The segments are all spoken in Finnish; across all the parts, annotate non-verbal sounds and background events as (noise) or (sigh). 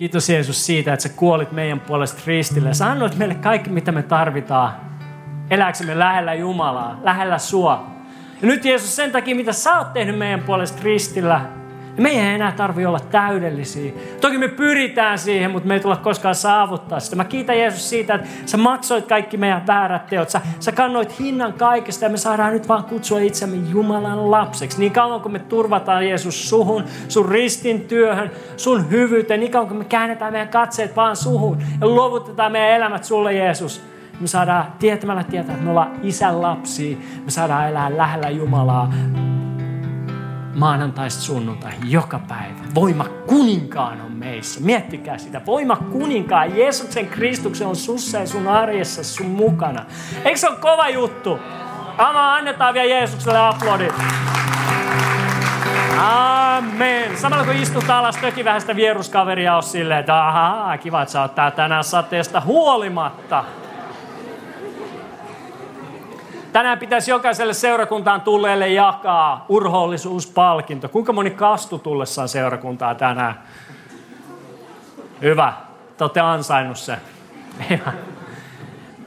Kiitos Jeesus siitä, että sä kuolit meidän puolesta ristille. Sä annoit meille kaikki, mitä me tarvitaan. Elääksemme lähellä Jumalaa, lähellä sua. Ja nyt Jeesus, sen takia, mitä sä oot tehnyt meidän puolesta ristillä, meidän ei enää tarvi olla täydellisiä. Toki me pyritään siihen, mutta me ei tulla koskaan saavuttaa sitä. Mä kiitän Jeesus siitä, että sä maksoit kaikki meidän väärät teot. Sä, sä kannoit hinnan kaikesta ja me saadaan nyt vaan kutsua itsemme Jumalan lapseksi. Niin kauan kuin me turvataan Jeesus suhun, sun ristin työhön, sun hyvyyteen, niin kauan kuin me käännetään meidän katseet vaan suhun ja luovutetaan meidän elämät sulle Jeesus. Me saadaan tietämällä tietää, että me ollaan isän lapsia. Me saadaan elää lähellä Jumalaa maanantaista sunnuntai joka päivä. Voima kuninkaan on meissä. Miettikää sitä. Voima kuninkaan. Jeesuksen Kristuksen on sussa ja sun arjessa sun mukana. Eikö se ole kova juttu? Ama, annetaan vielä Jeesukselle aplodit. Amen. Samalla kun istut alas, töki vähän sitä vieruskaveria on silleen, että ahaa, kiva, että sä oot tänään sateesta huolimatta. Tänään pitäisi jokaiselle seurakuntaan tulleelle jakaa urhoollisuuspalkinto. Kuinka moni kastu tullessaan seurakuntaa tänään? Hyvä. Te olette ansainnut se.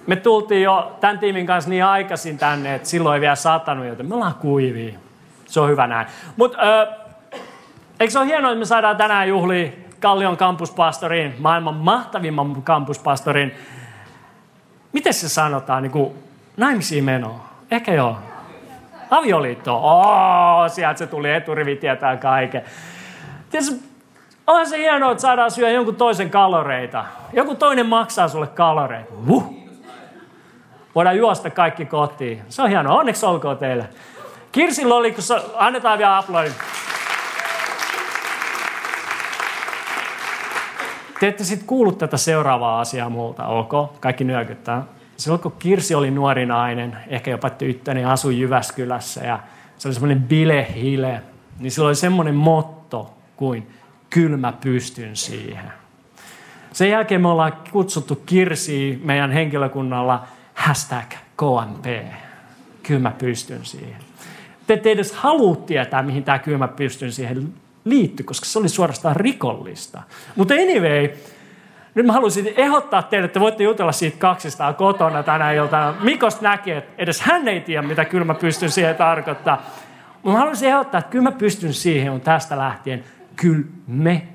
Me tultiin jo tämän tiimin kanssa niin aikaisin tänne, että silloin ei vielä satanut, joten me ollaan kuivia. Se on hyvä näin. Mutta eikö se ole hienoa, että me saadaan tänään juhli Kallion kampuspastorin, maailman mahtavimman kampuspastorin, miten se sanotaan, niin kuin naimisiin menoa. Ehkä joo. Avioliitto. Oh, sieltä se tuli eturivi, tietää kaiken. Tietysti, onhan se hienoa, että saadaan syödä jonkun toisen kaloreita. Joku toinen maksaa sulle kaloreita. Uh. Voidaan juosta kaikki kotiin. Se on hienoa. Onneksi olkoon teille. Kirsillä oli, kun annetaan vielä aplodin. Te ette sitten kuullut tätä seuraavaa asiaa multa, ok? Kaikki nyökyttää silloin kun Kirsi oli nuori nainen, ehkä jopa tyttö, niin asui Jyväskylässä ja se oli semmoinen bilehile, niin sillä oli semmoinen motto kuin kylmä pystyn siihen. Sen jälkeen me ollaan kutsuttu Kirsi meidän henkilökunnalla hashtag KMP. Kylmä pystyn siihen. Te ette edes halua tietää, mihin tämä kylmä pystyn siihen liittyy, koska se oli suorastaan rikollista. Mutta anyway, nyt mä haluaisin ehdottaa teille, että voitte jutella siitä kaksistaan kotona tänä iltana. Mikos näkee, että edes hän ei tiedä, mitä kyllä mä pystyn siihen tarkoittaa. Mutta mä haluaisin ehdottaa, että kyllä mä pystyn siihen on tästä lähtien. Kyllä me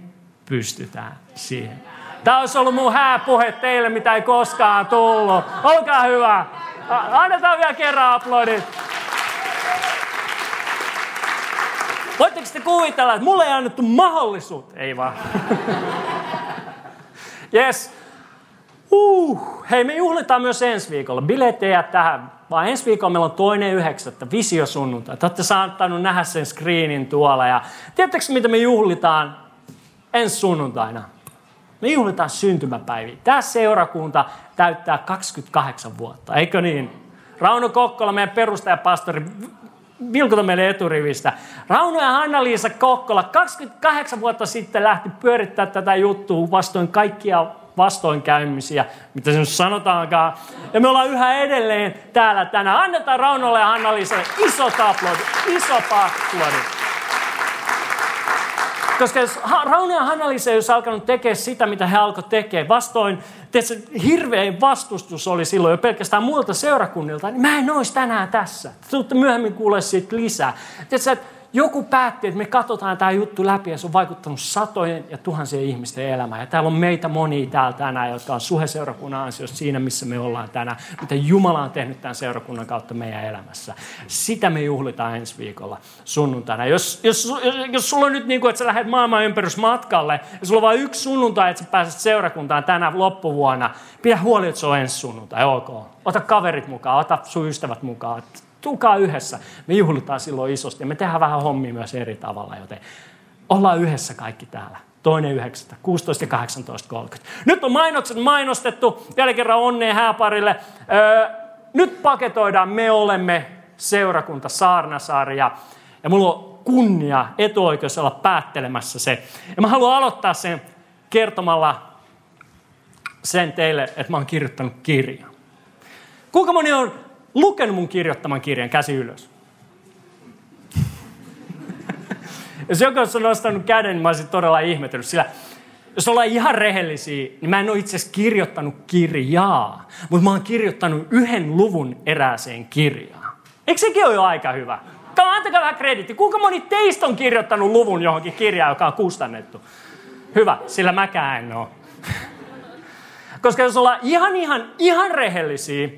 pystytään siihen. Tämä olisi ollut mun hääpuhe teille, mitä ei koskaan tullut. Olkaa hyvä. Annetaan vielä kerran aplodit. Voitteko te kuvitella, että mulle ei annettu mahdollisuutta? Ei vaan. (laughs) Yes. Uh. Hei, me juhlitaan myös ensi viikolla. Jää tähän, vaan ensi viikolla meillä on toinen yhdeksättä, visiosunnuntai. Te olette saattanut nähdä sen screenin tuolla. Ja tiedättekö, mitä me juhlitaan ensi sunnuntaina? Me juhlitaan syntymäpäiviä. Tämä seurakunta täyttää 28 vuotta, eikö niin? Rauno Kokkola, meidän perustajapastori, vilkuta meille eturivistä. Rauno ja Hanna-Liisa Kokkola 28 vuotta sitten lähti pyörittää tätä juttua vastoin kaikkia vastoinkäymisiä, mitä se nyt sanotaankaan. Ja me ollaan yhä edelleen täällä tänään. Annetaan Raunolle ja Hanna-Liisalle iso aplodi, iso aplodi. Koska jos Rauno ja hanna ei olisi alkanut tekemään sitä, mitä he alkoivat tekemään, vastoin, tietysti, hirvein vastustus oli silloin jo pelkästään muilta seurakunnilta, niin mä en olisi tänään tässä. Te myöhemmin kuulee siitä lisää. Tiedätkö, että joku päätti, että me katsotaan tämä juttu läpi ja se on vaikuttanut satojen ja tuhansien ihmisten elämään. Ja täällä on meitä monia täällä tänään, jotka on suheseurakunnan ansiosta siinä, missä me ollaan tänään. Mitä Jumala on tehnyt tämän seurakunnan kautta meidän elämässä. Sitä me juhlitaan ensi viikolla sunnuntaina. Jos, jos, jos, jos sulla on nyt niin kuin, että sä lähdet maailman ympärysmatkalle ja sulla on vain yksi sunnuntai, että sä pääset seurakuntaan tänä loppuvuonna, pidä huoli, että se on ensi sunnuntai, ok. Ota kaverit mukaan, ota sun ystävät mukaan tulkaa yhdessä. Me juhlitaan silloin isosti ja me tehdään vähän hommia myös eri tavalla, joten ollaan yhdessä kaikki täällä. toinen 9, 16 ja 18.30. Nyt on mainokset mainostettu, vielä kerran onnea hääparille. Öö, nyt paketoidaan, me olemme seurakunta Saarnasaari ja, ja mulla on kunnia, etuoikeus olla päättelemässä se. Ja mä haluan aloittaa sen kertomalla sen teille, että mä oon kirjoittanut kirjan. Kuinka moni on lukenut mun kirjoittaman kirjan käsi ylös? Jos joku on nostanut käden, niin mä olisin todella ihmetellyt, sillä jos ollaan ihan rehellisiä, niin mä en ole itse asiassa kirjoittanut kirjaa, mutta mä oon kirjoittanut yhden luvun erääseen kirjaan. Eikö sekin ole jo aika hyvä? Antakaa vähän krediitti. Kuinka moni teistä on kirjoittanut luvun johonkin kirjaan, joka on kustannettu? Hyvä, sillä mäkään en ole. (laughs) Koska jos ollaan ihan, ihan, ihan rehellisiä,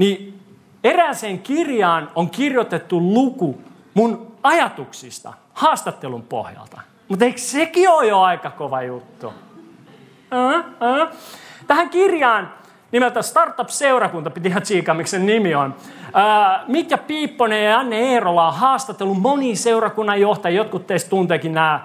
niin erääseen kirjaan on kirjoitettu luku mun ajatuksista haastattelun pohjalta. Mutta eikö sekin ole jo aika kova juttu? Tähän kirjaan nimeltä Startup-seurakunta, piti ihan tsiikaa, miksi sen nimi on. Mitja Piipponen ja Anne Eerola on haastatellut moni seurakunnan johtajia. Jotkut teistä tunteekin nämä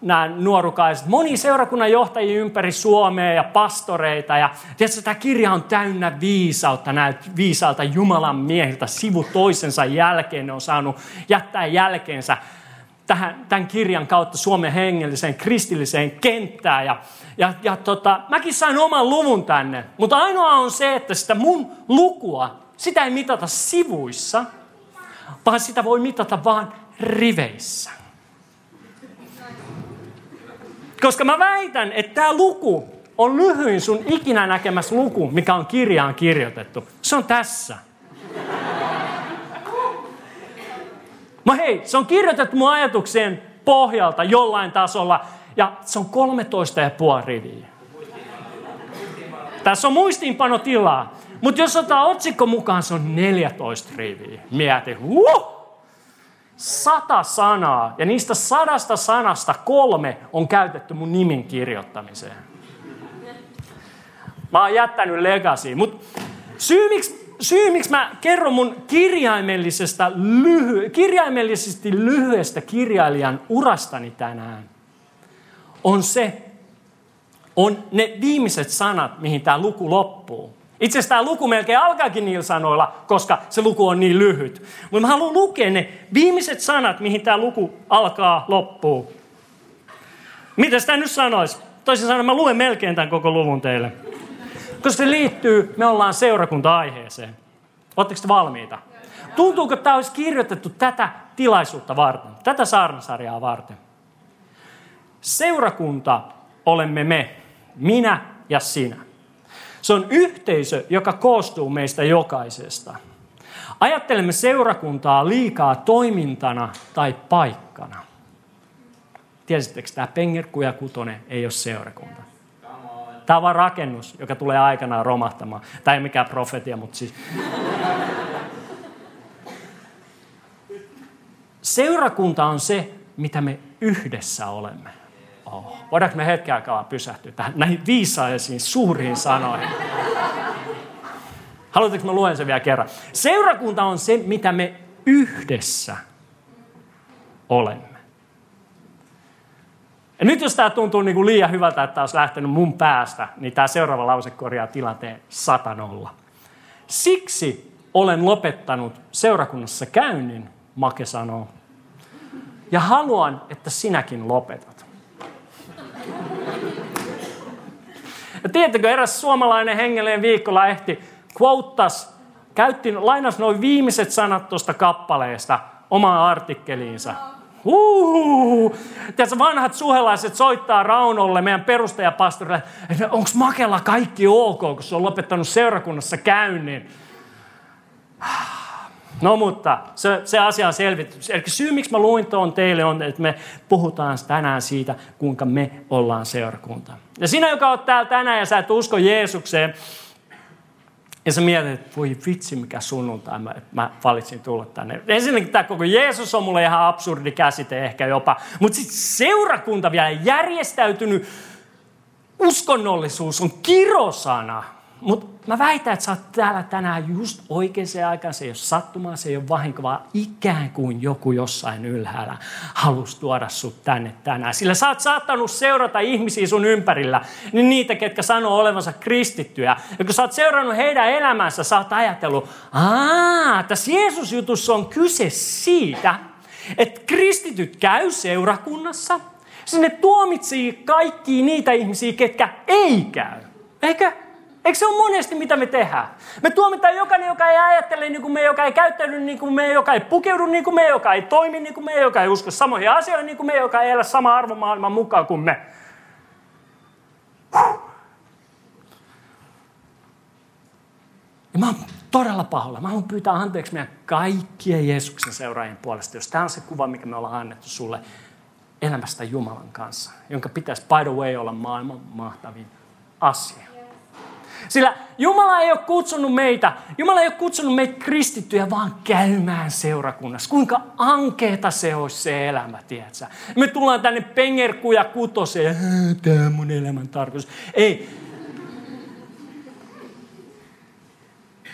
nämä nuorukaiset, moni seurakunnan johtajia ympäri Suomea ja pastoreita. Ja tiedätkö, tämä kirja on täynnä viisautta, näiltä viisaalta Jumalan miehiltä sivu toisensa jälkeen. Ne on saanut jättää jälkeensä tähän, tämän kirjan kautta Suomen hengelliseen kristilliseen kenttään. Ja, ja, ja tota, mäkin sain oman luvun tänne, mutta ainoa on se, että sitä mun lukua, sitä ei mitata sivuissa, vaan sitä voi mitata vaan riveissä. Koska mä väitän, että tämä luku on lyhyin sun ikinä näkemässä luku, mikä on kirjaan kirjoitettu. Se on tässä. Mä hei, se on kirjoitettu mun ajatukseen pohjalta jollain tasolla, ja se on 13 ja puoli riviä. Tässä on muistiinpanotilaa. Mutta jos ottaa otsikko mukaan, se on 14 riviä. Mieti, huh! Sata sanaa, ja niistä sadasta sanasta kolme on käytetty mun nimen kirjoittamiseen. Mä oon jättänyt legacy, mutta syy miksi, syy miksi mä kerron mun kirjaimellisesta lyhy, kirjaimellisesti lyhyestä kirjailijan urastani tänään, on se, on ne viimeiset sanat, mihin tämä luku loppuu. Itse asiassa tämä luku melkein alkaakin niillä sanoilla, koska se luku on niin lyhyt. Mutta mä haluan lukea ne viimeiset sanat, mihin tämä luku alkaa, loppuu. Mitä sitä nyt sanoisi? Toisin sanoen mä luen melkein tämän koko luvun teille. Koska se liittyy, me ollaan seurakunta-aiheeseen. Oletteko te valmiita? Tuntuuko, että tämä olisi kirjoitettu tätä tilaisuutta varten, tätä saarnasarjaa varten? Seurakunta olemme me, minä ja sinä. Se on yhteisö, joka koostuu meistä jokaisesta. Ajattelemme seurakuntaa liikaa toimintana tai paikkana. Tiesittekö, tämä Pengerkku ja Kutonen ei ole seurakunta. Tämä on vain rakennus, joka tulee aikanaan romahtamaan. Tämä ei mikään profetia, mutta siis... Seurakunta on se, mitä me yhdessä olemme. Oh. Voidaanko me hetken aikaa pysähtyä tähän näihin viisaisiin suuriin sanoihin? Haluatteko mä luen sen vielä kerran? Seurakunta on se, mitä me yhdessä olemme. Ja nyt jos tämä tuntuu niin kuin liian hyvältä, että olisi lähtenyt mun päästä, niin tämä seuraava lause korjaa tilanteen satanolla. Siksi olen lopettanut seurakunnassa käynnin, Make sanoo. Ja haluan, että sinäkin lopetat. Ja tiedättekö, eräs suomalainen hengellinen viikkolehti quotas, käytti, lainas noin viimeiset sanat tuosta kappaleesta omaan artikkeliinsa. Uhuhu. Tiedätkö, vanhat suhelaiset soittaa Raunolle, meidän perustajapastorille, että onko Makella kaikki ok, kun se on lopettanut seurakunnassa käynnin. No mutta se, se asia on selvitty. Eli syy, miksi mä luin tuon teille, on, että me puhutaan tänään siitä, kuinka me ollaan seurakunta. Ja sinä, joka olet täällä tänään ja sä et usko Jeesukseen, ja sä mietit, että voi vitsi mikä sunnuntai, mä, mä valitsin tulla tänne. Ensinnäkin tämä koko Jeesus on mulle ihan absurdi käsite ehkä jopa. Mutta sitten seurakunta vielä järjestäytynyt uskonnollisuus on kirosana. Mutta mä väitän, että sä oot täällä tänään just oikeaan aikaan. Se ei ole sattumaa, se ei ole vahinko, vaan ikään kuin joku jossain ylhäällä halusi tuoda sut tänne tänään. Sillä sä oot saattanut seurata ihmisiä sun ympärillä, niin niitä, ketkä sanoo olevansa kristittyjä. Ja kun sä oot seurannut heidän elämänsä, sä oot ajatellut, aah, tässä Jeesus-jutussa on kyse siitä, että kristityt käy seurakunnassa, sinne tuomitsii kaikki niitä ihmisiä, ketkä ei käy. Eikö? Eikö se ole monesti, mitä me tehdään? Me tuomitaan jokainen, joka ei ajattele niin kuin me, joka ei käyttäydy niin kuin me, joka ei pukeudu niin kuin me, joka ei toimi niin kuin me, joka ei usko samoihin asioihin niin kuin me, joka ei elä sama arvomaailman mukaan kuin me. Ja mä oon todella pahoilla. Mä haluan pyytää anteeksi meidän kaikkien Jeesuksen seuraajien puolesta, jos tämä on se kuva, mikä me ollaan annettu sulle elämästä Jumalan kanssa, jonka pitäisi by the way olla maailman mahtavin asia. Sillä Jumala ei ole kutsunut meitä, Jumala ei ole kutsunut meitä kristittyjä vaan käymään seurakunnassa. Kuinka ankeeta se olisi se elämä, tiedätkö? Me tullaan tänne pengerkuja kutoseen, tämä on mun elämän tarkoitus. Ei.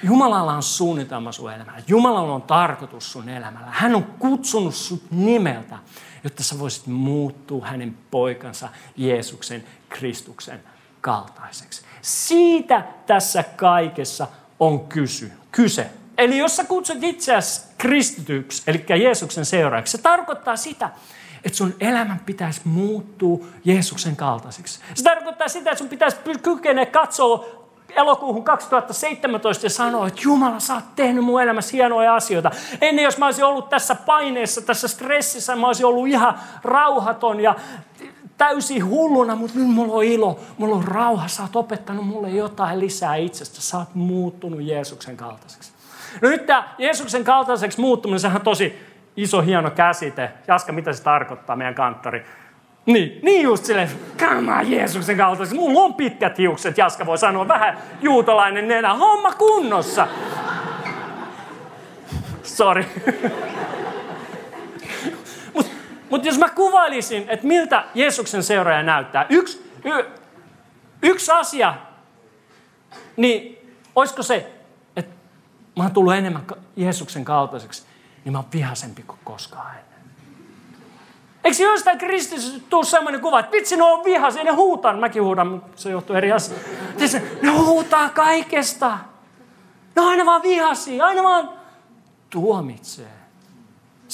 Jumalalla on suunnitelma sun elämällä. Jumalalla on tarkoitus sun elämällä. Hän on kutsunut sut nimeltä, jotta sä voisit muuttua hänen poikansa Jeesuksen Kristuksen kaltaiseksi. Siitä tässä kaikessa on kysy, kyse. Eli jos sä kutsut itseäsi kristityksi, eli Jeesuksen seuraajaksi, se tarkoittaa sitä, että sun elämän pitäisi muuttua Jeesuksen kaltaiseksi. Se tarkoittaa sitä, että sun pitäisi kykeneä katsoa elokuuhun 2017 ja sanoa, että Jumala, sä oot tehnyt mun elämässä hienoja asioita. Ennen jos mä olisin ollut tässä paineessa, tässä stressissä, mä olisin ollut ihan rauhaton ja täysin hulluna, mutta nyt mulla on ilo, mulla on rauha, sä oot opettanut mulle jotain lisää itsestä, sä oot muuttunut Jeesuksen kaltaiseksi. No nyt tämä Jeesuksen kaltaiseksi muuttuminen, sehän on tosi iso, hieno käsite. Jaska, mitä se tarkoittaa, meidän kanttori? Niin, niin just silleen, kama Jeesuksen kaltaiseksi. Mulla on pitkät hiukset, Jaska voi sanoa, vähän juutalainen nenä, homma kunnossa. Sorry. (laughs) Mutta jos mä kuvailisin, että miltä Jeesuksen seuraaja näyttää, yksi, y, yksi asia, niin olisiko se, että mä oon tullut enemmän Jeesuksen kaltaiseksi, niin mä oon vihasempi kuin koskaan ennen. Eikö jostain kristillisessä tule sellainen kuva, että vitsi, ne on vihaisia, ne huutaa. Mäkin huudan, mutta se johtuu eri asioista. Ne huutaa kaikesta. Ne on aina vaan vihaisia, aina vaan tuomitsee.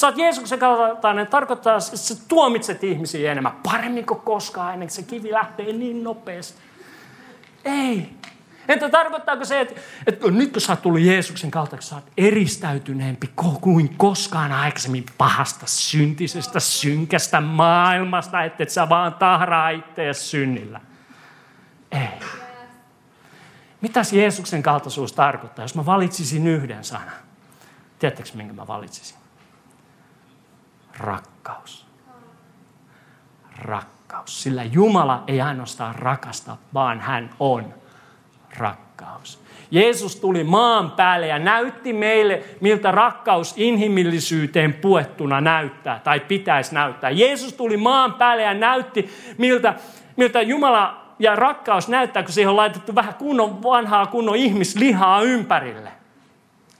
Sä oot Jeesuksen kaltainen, tarkoittaa, että sä tuomitset ihmisiä enemmän, paremmin kuin koskaan ennen se kivi lähtee niin nopeasti. Ei. Että tarkoittaako se, että, että nyt kun sä oot tullut Jeesuksen kaltainen, sä oot eristäytyneempi kuin koskaan aikaisemmin pahasta, syntisestä, synkästä maailmasta, että et sä vaan tahraa itseäsi synnillä. Ei. Mitäs Jeesuksen kaltaisuus tarkoittaa, jos mä valitsisin yhden sanan? Tiedättekö, minkä mä valitsisin? Rakkaus. Rakkaus. Sillä Jumala ei ainoastaan rakasta, vaan hän on rakkaus. Jeesus tuli maan päälle ja näytti meille, miltä rakkaus inhimillisyyteen puettuna näyttää tai pitäisi näyttää. Jeesus tuli maan päälle ja näytti, miltä, miltä Jumala ja rakkaus näyttää, kun siihen on laitettu vähän kunnon vanhaa kunnon ihmislihaa ympärille.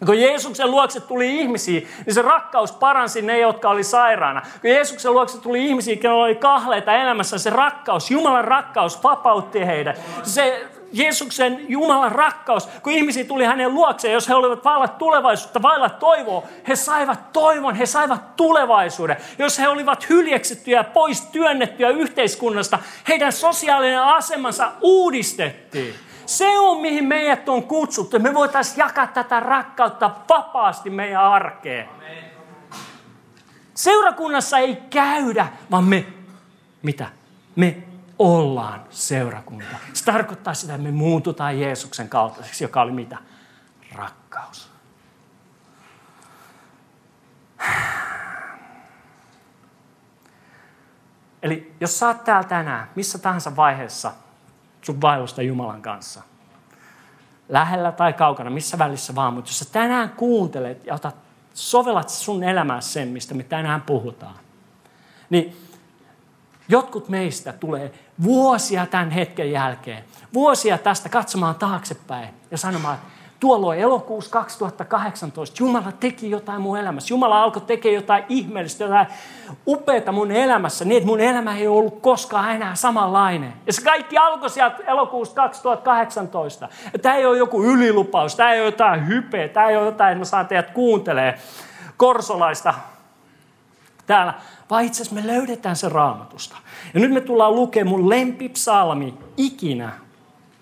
Kun Jeesuksen luokse tuli ihmisiä, niin se rakkaus paransi ne, jotka oli sairaana. Kun Jeesuksen luokse tuli ihmisiä, jotka oli kahleita elämässä, se rakkaus, Jumalan rakkaus vapautti heidät. Se Jeesuksen Jumalan rakkaus, kun ihmisiä tuli hänen luokseen, jos he olivat vailla tulevaisuutta, vailla toivoa, he saivat toivon, he saivat tulevaisuuden. Jos he olivat hyljeksettyjä, pois työnnettyjä yhteiskunnasta, heidän sosiaalinen asemansa uudistettiin. Se on, mihin meidät on kutsuttu. Me voitaisiin jakaa tätä rakkautta vapaasti meidän arkeen. Seurakunnassa ei käydä, vaan me, mitä? Me ollaan seurakunta. Se tarkoittaa sitä, että me muututaan Jeesuksen kaltaiseksi, joka oli mitä? Rakkaus. Eli jos oot täällä tänään, missä tahansa vaiheessa sun vaellusta Jumalan kanssa. Lähellä tai kaukana, missä välissä vaan, mutta jos sä tänään kuuntelet ja otat, sovellat sun elämää sen, mistä me tänään puhutaan, niin Jotkut meistä tulee vuosia tämän hetken jälkeen, vuosia tästä katsomaan taaksepäin ja sanomaan, että tuolloin elokuussa 2018 Jumala teki jotain mun elämässä. Jumala alkoi tekemään jotain ihmeellistä, jotain upeata mun elämässä, niin että mun elämä ei ollut koskaan enää samanlainen. Ja se kaikki alkoi sieltä elokuussa 2018. Ja tämä ei ole joku ylilupaus, tämä ei ole jotain hypeä, tämä ei ole jotain, että mä saan teidät kuuntelee korsolaista täällä, vaan itse asiassa me löydetään se raamatusta. Ja nyt me tullaan lukemaan mun lempipsalmi ikinä,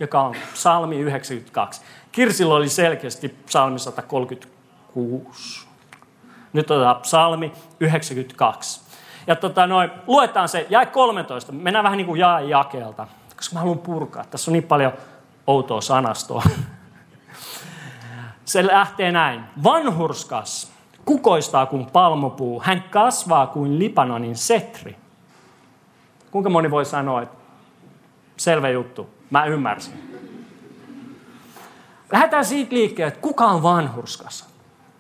joka on psalmi 92. Kirsillä oli selkeästi psalmi 136. Nyt otetaan psalmi 92. Ja tota noin, luetaan se, jae 13. Mennään vähän niin kuin jae jakeelta, koska mä haluan purkaa. Tässä on niin paljon outoa sanastoa. Se lähtee näin. Vanhurskas kukoistaa kuin palmopuu. Hän kasvaa kuin Libanonin setri. Kuinka moni voi sanoa, että selvä juttu, mä ymmärsin. Lähdetään siitä liikkeelle, että kuka on vanhurskas?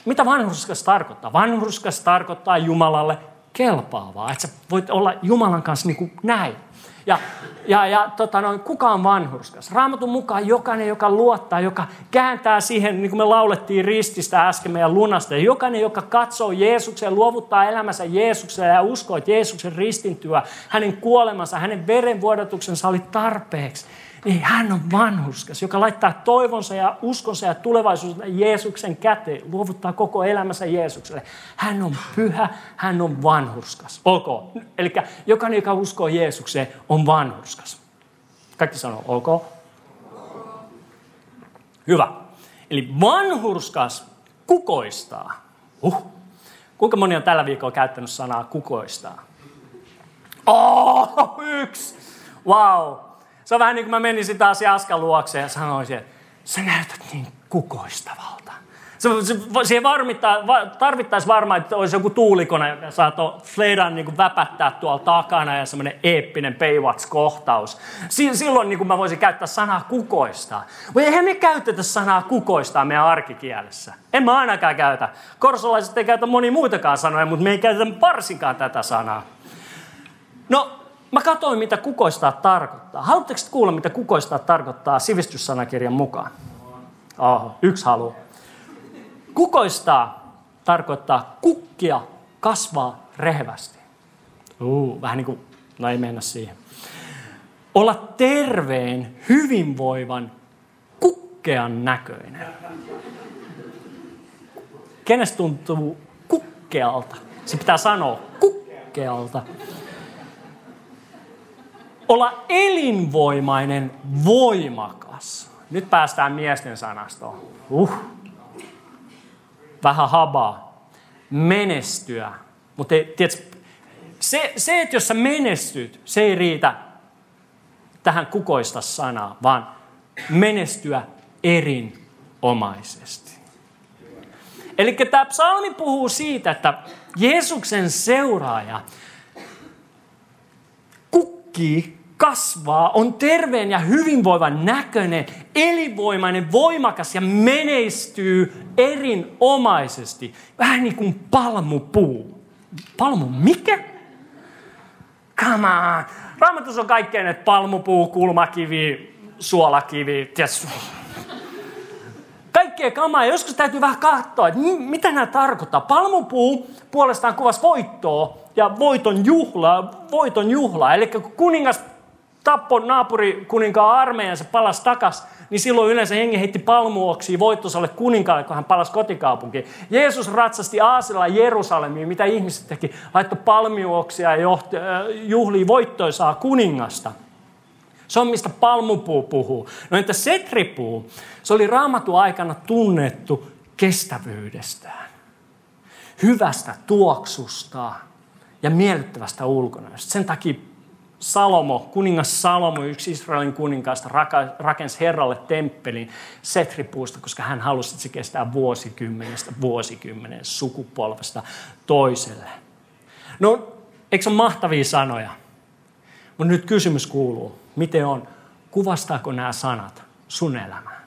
Mitä vanhurskas tarkoittaa? Vanhurskas tarkoittaa Jumalalle kelpaavaa, että sä voit olla Jumalan kanssa niin kuin näin. Ja, ja, ja tota noin, kuka on vanhurskas? Raamatun mukaan jokainen, joka luottaa, joka kääntää siihen, niin kuin me laulettiin rististä äsken meidän lunasta. Ja jokainen, joka katsoo Jeesuksen, luovuttaa elämänsä Jeesukselle ja uskoo, että Jeesuksen ristintyä, hänen kuolemansa, hänen verenvuodatuksensa oli tarpeeksi niin hän on vanhurskas, joka laittaa toivonsa ja uskonsa ja tulevaisuutensa Jeesuksen käteen, luovuttaa koko elämänsä Jeesukselle. Hän on pyhä, hän on vanhurskas. Ok. Eli jokainen, joka uskoo Jeesukseen, on vanhurskas. Kaikki sanoo, ok? Hyvä. Eli vanhurskas kukoistaa. Uh. Kuinka moni on tällä viikolla käyttänyt sanaa kukoistaa? Oh, yksi! Wow. Se on vähän niin kuin mä menisin taas Jaskan luokse ja sanoisin, että sä näytät niin kukoistavalta. Se, se, siihen tarvittaisi varmaan, että olisi joku tuulikone, joka saa Fledan niin väpättää tuolla takana ja semmoinen eeppinen Baywatch-kohtaus. Silloin niin kuin mä voisin käyttää sanaa kukoistaa. Mutta eihän me käytetä sanaa kukoistaa meidän arkikielessä. En mä ainakaan käytä. Korsolaiset ei käytä moni muitakaan sanoja, mutta me ei käytetä varsinkaan tätä sanaa. No, Mä katsoin, mitä kukoistaa tarkoittaa. Haluatteko kuulla, mitä kukoistaa tarkoittaa sivistyssanakirjan mukaan? Oho, yksi halu. Kukoistaa tarkoittaa kukkia kasvaa rehevästi. Uh, vähän niin kuin, no ei mennä siihen. Olla terveen, hyvinvoivan, kukkean näköinen. Kenestä tuntuu kukkealta? Se pitää sanoa kukkealta olla elinvoimainen, voimakas. Nyt päästään miesten sanastoon. Uh. Vähän habaa. Menestyä. Mutta se, se, että jos sä menestyt, se ei riitä tähän kukoista sanaa, vaan menestyä erinomaisesti. Eli tämä psalmi puhuu siitä, että Jeesuksen seuraaja kukkii kasvaa, on terveen ja hyvinvoivan näköinen, elinvoimainen, voimakas ja menestyy erinomaisesti. Vähän niin kuin palmupuu. Palmu mikä? Come on. Raamatus on kaikkeen, että palmupuu, kulmakivi, suolakivi, ties. Kaikkea kamaa. Joskus täytyy vähän katsoa, että mitä nämä tarkoittaa. Palmupuu puolestaan kuvasi voittoa ja voiton juhlaa. Voiton juhlaa. Eli kun kuningas tappoi naapurikuninkaan armeijan, se palasi takas, niin silloin yleensä hengi heitti palmuoksia voittosalle kuninkaalle, kun hän palasi kotikaupunkiin. Jeesus ratsasti Aasilla Jerusalemiin, mitä ihmiset teki, laittoi palmuoksia ja johti, äh, juhlii voittoisaa kuningasta. Se on mistä palmupuu puhuu. No entä setripuu? Se oli raamatu aikana tunnettu kestävyydestään, hyvästä tuoksusta ja miellyttävästä ulkonäöstä. Sen takia Salomo, kuningas Salomo, yksi Israelin kuninkaasta, rakensi Herralle temppelin setripuusta, koska hän halusi, että se kestää vuosikymmenestä vuosikymmenen sukupolvesta toiselle. No, eikö se ole mahtavia sanoja? Mutta nyt kysymys kuuluu, miten on, kuvastaako nämä sanat sun elämää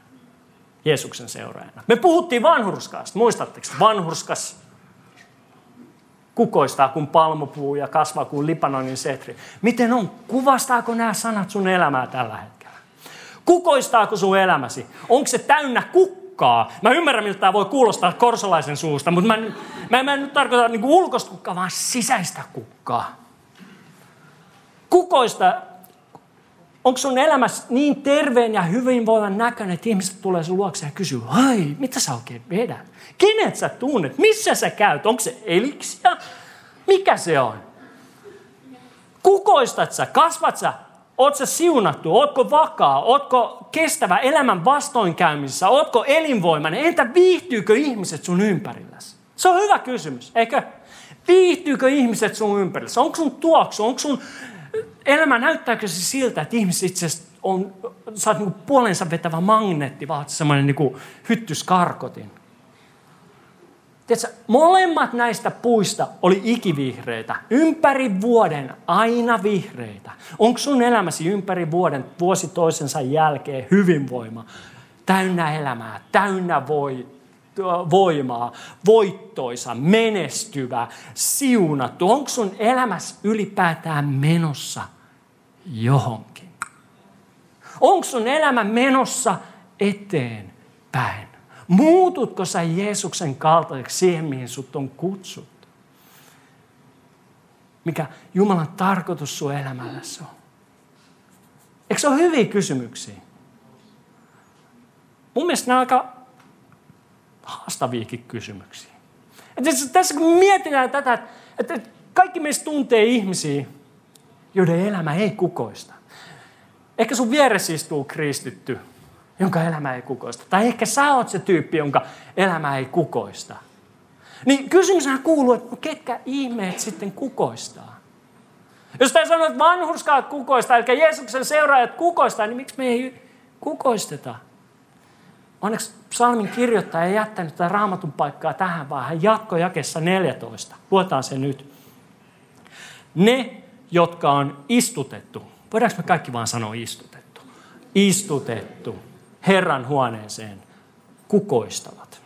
Jeesuksen seuraajana? Me puhuttiin vanhurskaasta, muistatteko? Vanhurskas kukoistaa kuin palmupuu ja kasvaa kuin Libanonin setri. Miten on? Kuvastaako nämä sanat sun elämää tällä hetkellä? Kukoistaako sun elämäsi? Onko se täynnä kukkaa? Mä ymmärrän, miltä tämä voi kuulostaa korsolaisen suusta, mutta mä en, mä, mä en nyt tarkoita niin ulkoista kukkaa, vaan sisäistä kukkaa. Kukoista Onko sun elämässä niin terveen ja hyvinvoivan näköinen, että ihmiset tulee sun luokse ja kysyy, ai, mitä sä oikein vedät? Kenet sä tunnet? Missä sä käyt? Onko se eliksia? Mikä se on? Kukoistat sä? Kasvat sä? Oot sä siunattu? Ootko vakaa? Ootko kestävä elämän vastoinkäymisissä? Ootko elinvoimainen? Entä viihtyykö ihmiset sun ympärilläsi? Se on hyvä kysymys, eikö? Viihtyykö ihmiset sun ympärilläsi? Onko sun tuoksu? Onko sun elämä, näyttääkö se siltä, että ihmiset itse on, sä oot niin puolensa vetävä magneetti, vaan semmoinen niin hyttyskarkotin. Tiedätkö, molemmat näistä puista oli ikivihreitä. Ympäri vuoden aina vihreitä. Onko sun elämäsi ympäri vuoden vuosi toisensa jälkeen hyvinvoima? Täynnä elämää, täynnä voi, voimaa, voittoisa, menestyvä, siunattu? Onko sun elämässä ylipäätään menossa johonkin? Onko sun elämä menossa eteenpäin? Muututko sä Jeesuksen kaltaiseksi siihen, mihin sut on kutsuttu? Mikä Jumalan tarkoitus sun elämässä on? Eikö se ole hyviä kysymyksiä? Mun mielestä nämä on aika haastaviakin kysymyksiä. Että tässä kun mietitään tätä, että kaikki meistä tuntee ihmisiä, joiden elämä ei kukoista. Ehkä sun vieressä istuu kristitty, jonka elämä ei kukoista. Tai ehkä sä oot se tyyppi, jonka elämä ei kukoista. Niin kysymyshän kuuluu, että ketkä ihmeet sitten kukoistaa? Jos tämä sanoo, että vanhurskaat kukoistaa, eli Jeesuksen seuraajat kukoistaa, niin miksi me ei kukoisteta? Onneksi psalmin kirjoittaja ei jättänyt tätä raamatun paikkaa tähän, vaan hän jatkoi jakessa 14. Luetaan se nyt. Ne, jotka on istutettu. Voidaanko me kaikki vaan sanoa istutettu? Istutettu Herran huoneeseen kukoistavat.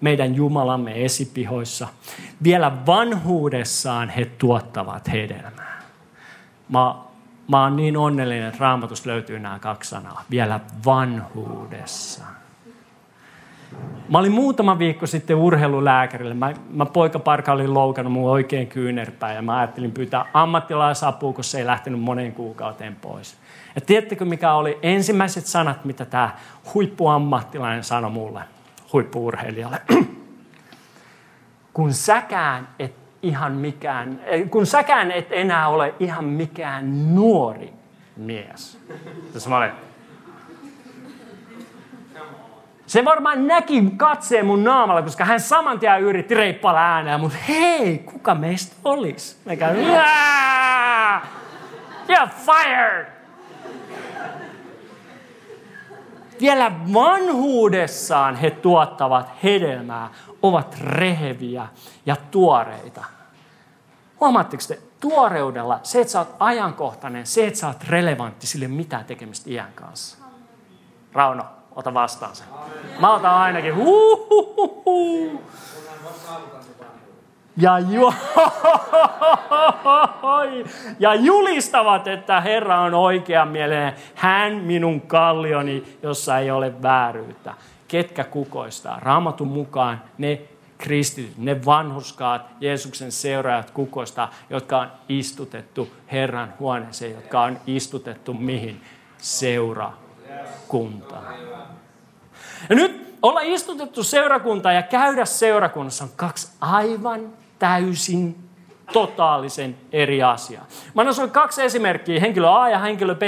Meidän Jumalamme esipihoissa. Vielä vanhuudessaan he tuottavat hedelmää. Mä Mä oon niin onnellinen, että raamatusta löytyy nämä kaksi sanaa. Vielä vanhuudessa. Mä olin muutama viikko sitten urheilulääkärille. Mä, mä poikaparka olin loukannut mun oikein kyynärpää ja mä ajattelin pyytää ammattilaisapua, kun se ei lähtenyt moneen kuukauteen pois. Ja tiedättekö, mikä oli ensimmäiset sanat, mitä tämä huippuammattilainen sanoi mulle, huippuurheilijalle? (clears throat) kun säkään et ihan mikään, kun säkään et enää ole ihan mikään nuori mies. Tässä mä olen. Se varmaan näki katseen mun naamalla, koska hän saman tien yritti reippailla ääneen, mutta hei, kuka meistä olisi? Me käy, You're fired! Vielä vanhuudessaan he tuottavat hedelmää ovat reheviä ja tuoreita. Huomaatteko te, tuoreudella, se, että sä oot ajankohtainen, se, että sä oot relevantti, sille mitään tekemistä iän kanssa. Rauno, ota vastaan sen. Mä otan ainakin. Huuhuhuhu. Ja, ju- (laughs) ja julistavat, että Herra on oikea mieleen. Hän minun kallioni, jossa ei ole vääryyttä ketkä kukoistaa. Raamatun mukaan ne kristityt, ne vanhuskaat, Jeesuksen seuraajat kukoistaa, jotka on istutettu Herran huoneeseen, jotka on istutettu mihin? Seurakuntaan. Ja nyt olla istutettu seurakunta ja käydä seurakunnassa on kaksi aivan täysin totaalisen eri asiaa. Mä annan kaksi esimerkkiä, henkilö A ja henkilö B,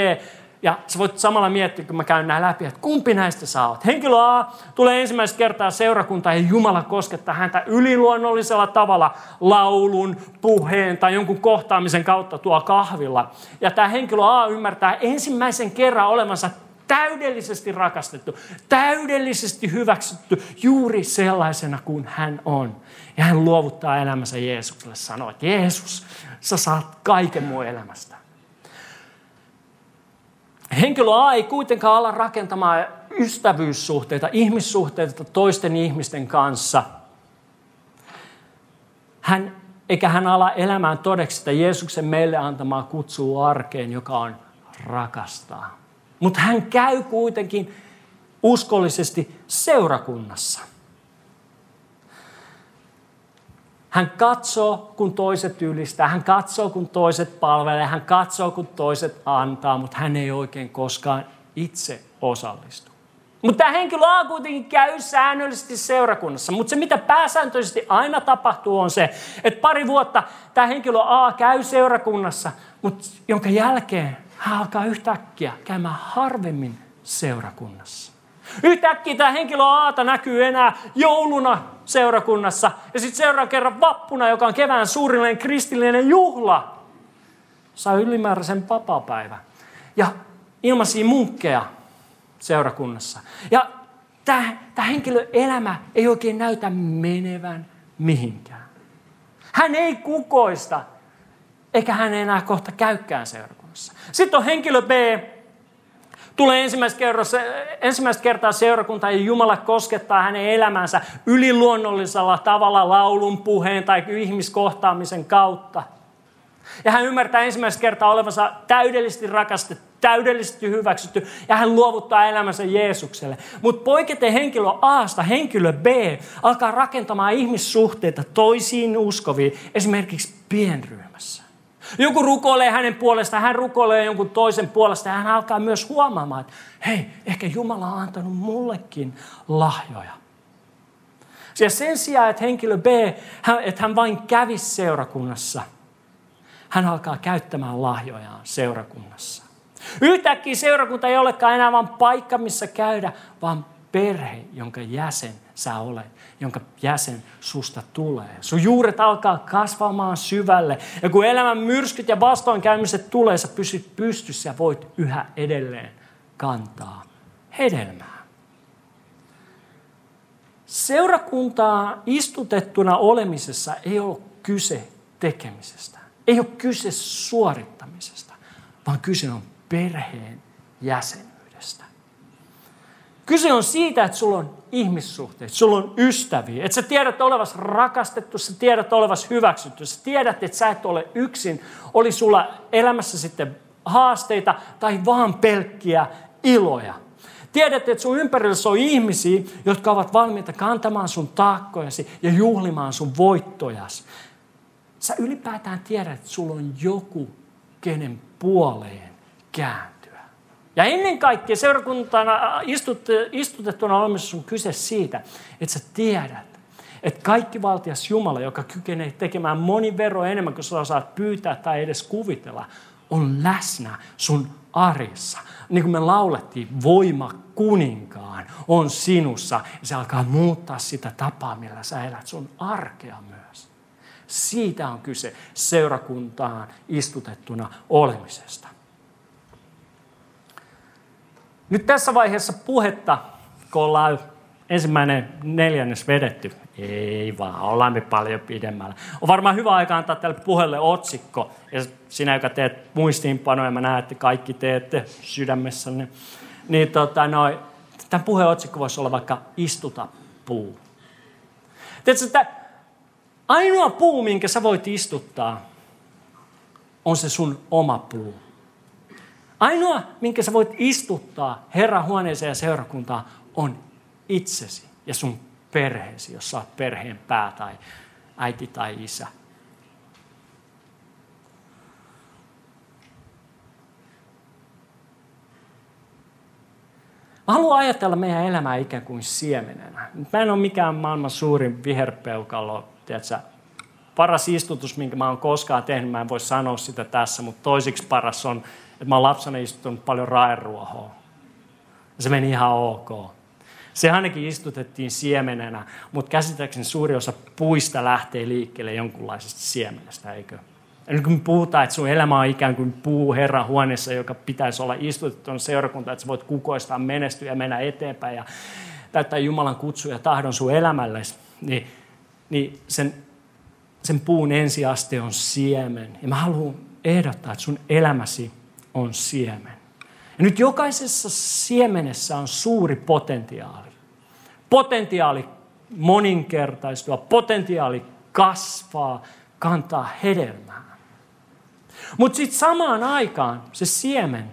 ja sä voit samalla miettiä, kun mä käyn nämä läpi, että kumpi näistä sä oot. Henkilö A tulee ensimmäistä kertaa seurakuntaan ja Jumala koskettaa häntä yliluonnollisella tavalla laulun, puheen tai jonkun kohtaamisen kautta tuo kahvilla. Ja tämä henkilö A ymmärtää ensimmäisen kerran olevansa täydellisesti rakastettu, täydellisesti hyväksytty juuri sellaisena kuin hän on. Ja hän luovuttaa elämänsä Jeesukselle, sanoo, että Jeesus, sä saat kaiken mun elämästä. Henkilö A ei kuitenkaan ala rakentamaan ystävyyssuhteita, ihmissuhteita toisten ihmisten kanssa hän, eikä hän ala elämään todeksi sitä Jeesuksen meille antamaa kutsua arkeen, joka on rakastaa. Mutta hän käy kuitenkin uskollisesti seurakunnassa. Hän katsoo, kun toiset ylistää, hän katsoo, kun toiset palvelee, hän katsoo, kun toiset antaa, mutta hän ei oikein koskaan itse osallistu. Mutta tämä henkilö A kuitenkin käy säännöllisesti seurakunnassa. Mutta se, mitä pääsääntöisesti aina tapahtuu, on se, että pari vuotta tämä henkilö A käy seurakunnassa, mutta jonka jälkeen hän alkaa yhtäkkiä käymään harvemmin seurakunnassa. Yhtäkkiä tämä henkilö Aata näkyy enää jouluna seurakunnassa ja sitten seuraavan kerran vappuna, joka on kevään suurillinen kristillinen juhla, saa ylimääräisen papapäivän. Ja ilmaisia munkkeja seurakunnassa. Ja tämä, tämä henkilön elämä ei oikein näytä menevän mihinkään. Hän ei kukoista, eikä hän enää kohta käykään seurakunnassa. Sitten on henkilö B, tulee ensimmäistä, ensimmäistä kertaa seurakunta ja Jumala koskettaa hänen elämänsä yliluonnollisella tavalla laulun, puheen tai ihmiskohtaamisen kautta. Ja hän ymmärtää ensimmäistä kertaa olevansa täydellisesti rakastettu, täydellisesti hyväksytty ja hän luovuttaa elämänsä Jeesukselle. Mutta poiketen henkilö Aasta, henkilö B alkaa rakentamaan ihmissuhteita toisiin uskoviin, esimerkiksi pienryhmässä. Joku rukoilee hänen puolestaan, hän rukoilee jonkun toisen puolesta ja hän alkaa myös huomaamaan, että hei, ehkä Jumala on antanut mullekin lahjoja. Ja sen sijaan, että henkilö B, että hän vain kävisi seurakunnassa, hän alkaa käyttämään lahjojaan seurakunnassa. Yhtäkkiä seurakunta ei olekaan enää vain paikka, missä käydä, vaan perhe, jonka jäsen sä olet, jonka jäsen susta tulee. Sun juuret alkaa kasvamaan syvälle. Ja kun elämän myrskyt ja vastoinkäymiset tulee, sä pysyt pystyssä ja voit yhä edelleen kantaa hedelmää. Seurakuntaa istutettuna olemisessa ei ole kyse tekemisestä. Ei ole kyse suorittamisesta, vaan kyse on perheen jäsenyydestä. Kyse on siitä, että sulla on ihmissuhteet, sulla on ystäviä, että sä tiedät olevas rakastettu, sä tiedät olevas hyväksytty, sä tiedät, että sä et ole yksin, oli sulla elämässä sitten haasteita tai vaan pelkkiä iloja. Tiedät, että sun ympärillä on ihmisiä, jotka ovat valmiita kantamaan sun taakkojasi ja juhlimaan sun voittojas. Sä ylipäätään tiedät, että sulla on joku, kenen puoleen kääntyä. Ja ennen kaikkea seurakuntana istut, istutettuna olemassa on kyse siitä, että sä tiedät, että kaikki valtias Jumala, joka kykenee tekemään moni vero enemmän kuin sä osaat pyytää tai edes kuvitella, on läsnä sun arjessa. Niin kuin me laulettiin, voima kuninkaan on sinussa. Ja se alkaa muuttaa sitä tapaa, millä sä elät sun arkea myös. Siitä on kyse seurakuntaan istutettuna olemisesta. Nyt tässä vaiheessa puhetta, kun ollaan ensimmäinen neljännes vedetty, ei vaan, ollaan me paljon pidemmällä. On varmaan hyvä aika antaa tälle puheelle otsikko. Ja sinä, joka teet muistiinpanoja, mä näen, että kaikki teette sydämessänne. Niin tota, noi, tämän puheen otsikko voisi olla vaikka istuta puu. Tiedätkö, että ainoa puu, minkä sä voit istuttaa, on se sun oma puu. Ainoa, minkä sä voit istuttaa Herran huoneeseen ja seurakuntaan, on itsesi ja sun perheesi, jos sä oot perheen pää tai äiti tai isä. Mä haluan ajatella meidän elämää ikään kuin siemenenä. Mä en ole mikään maailman suurin viherpeukalo, tiedätkö, paras istutus, minkä mä oon koskaan tehnyt, mä en voi sanoa sitä tässä, mutta toisiksi paras on että mä oon lapsena istunut paljon raeruohoa. Ja se meni ihan ok. Se ainakin istutettiin siemenenä, mutta käsittääkseni suuri osa puista lähtee liikkeelle jonkunlaisesta siemenestä, eikö? Nyt kun puhutaan, että sun elämä on ikään kuin puu Herran huoneessa, joka pitäisi olla istutettu seurakunta, että sä voit kukoistaa, menestyä ja mennä eteenpäin ja täyttää Jumalan kutsu ja tahdon sun elämällesi, niin, niin sen, sen puun ensiaste on siemen. Ja mä haluan ehdottaa, että sun elämäsi on siemen. Ja nyt jokaisessa siemenessä on suuri potentiaali. Potentiaali moninkertaistua, potentiaali kasvaa, kantaa hedelmää. Mutta sitten samaan aikaan se siemen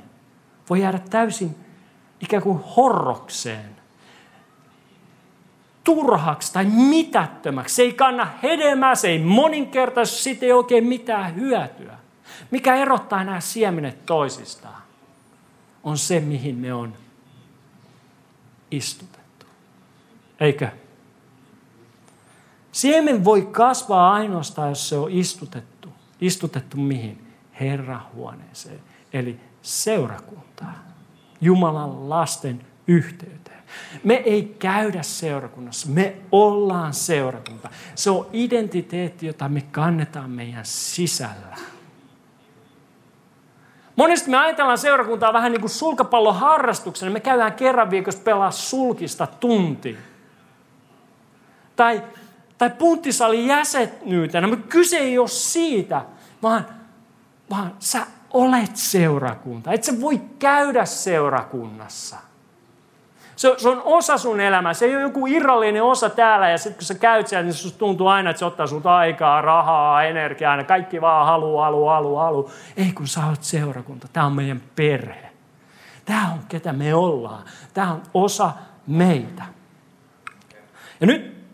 voi jäädä täysin ikään kuin horrokseen, turhaksi tai mitättömäksi. Se ei kanna hedelmää, se ei moninkertaisesti, siitä ei oikein mitään hyötyä. Mikä erottaa nämä siemenet toisistaan, on se, mihin me on istutettu. Eikö? Siemen voi kasvaa ainoastaan, jos se on istutettu. Istutettu mihin? Herrahuoneeseen, eli seurakuntaan. Jumalan lasten yhteyteen. Me ei käydä seurakunnassa, me ollaan seurakunta. Se on identiteetti, jota me kannetaan meidän sisällä. Monesti me ajatellaan seurakuntaa vähän niin kuin sulkapalloharrastuksena. Me käydään kerran viikossa pelaa sulkista tunti. Tai, tai punttisalin jäsenyytenä. Mutta kyse ei ole siitä, vaan, vaan sä olet seurakunta. Et sä voi käydä seurakunnassa. Se, se on osa sun elämää. Se ei ole joku irrallinen osa täällä ja sitten kun sä käyt siellä, niin susta tuntuu aina, että se ottaa sulta aikaa, rahaa, energiaa. Ja kaikki vaan halu, halu, halu, halu. Ei kun sä oot seurakunta. Tämä on meidän perhe. Tämä on ketä me ollaan. Tämä on osa meitä. Ja nyt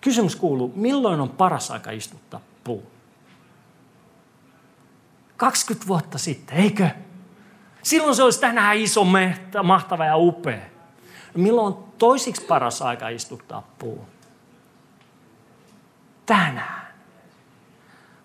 kysymys kuuluu, milloin on paras aika istuttaa puu? 20 vuotta sitten, eikö? Silloin se olisi tänään iso, mahtava ja upea. Milloin on toisiksi paras aika istuttaa puu? Tänään.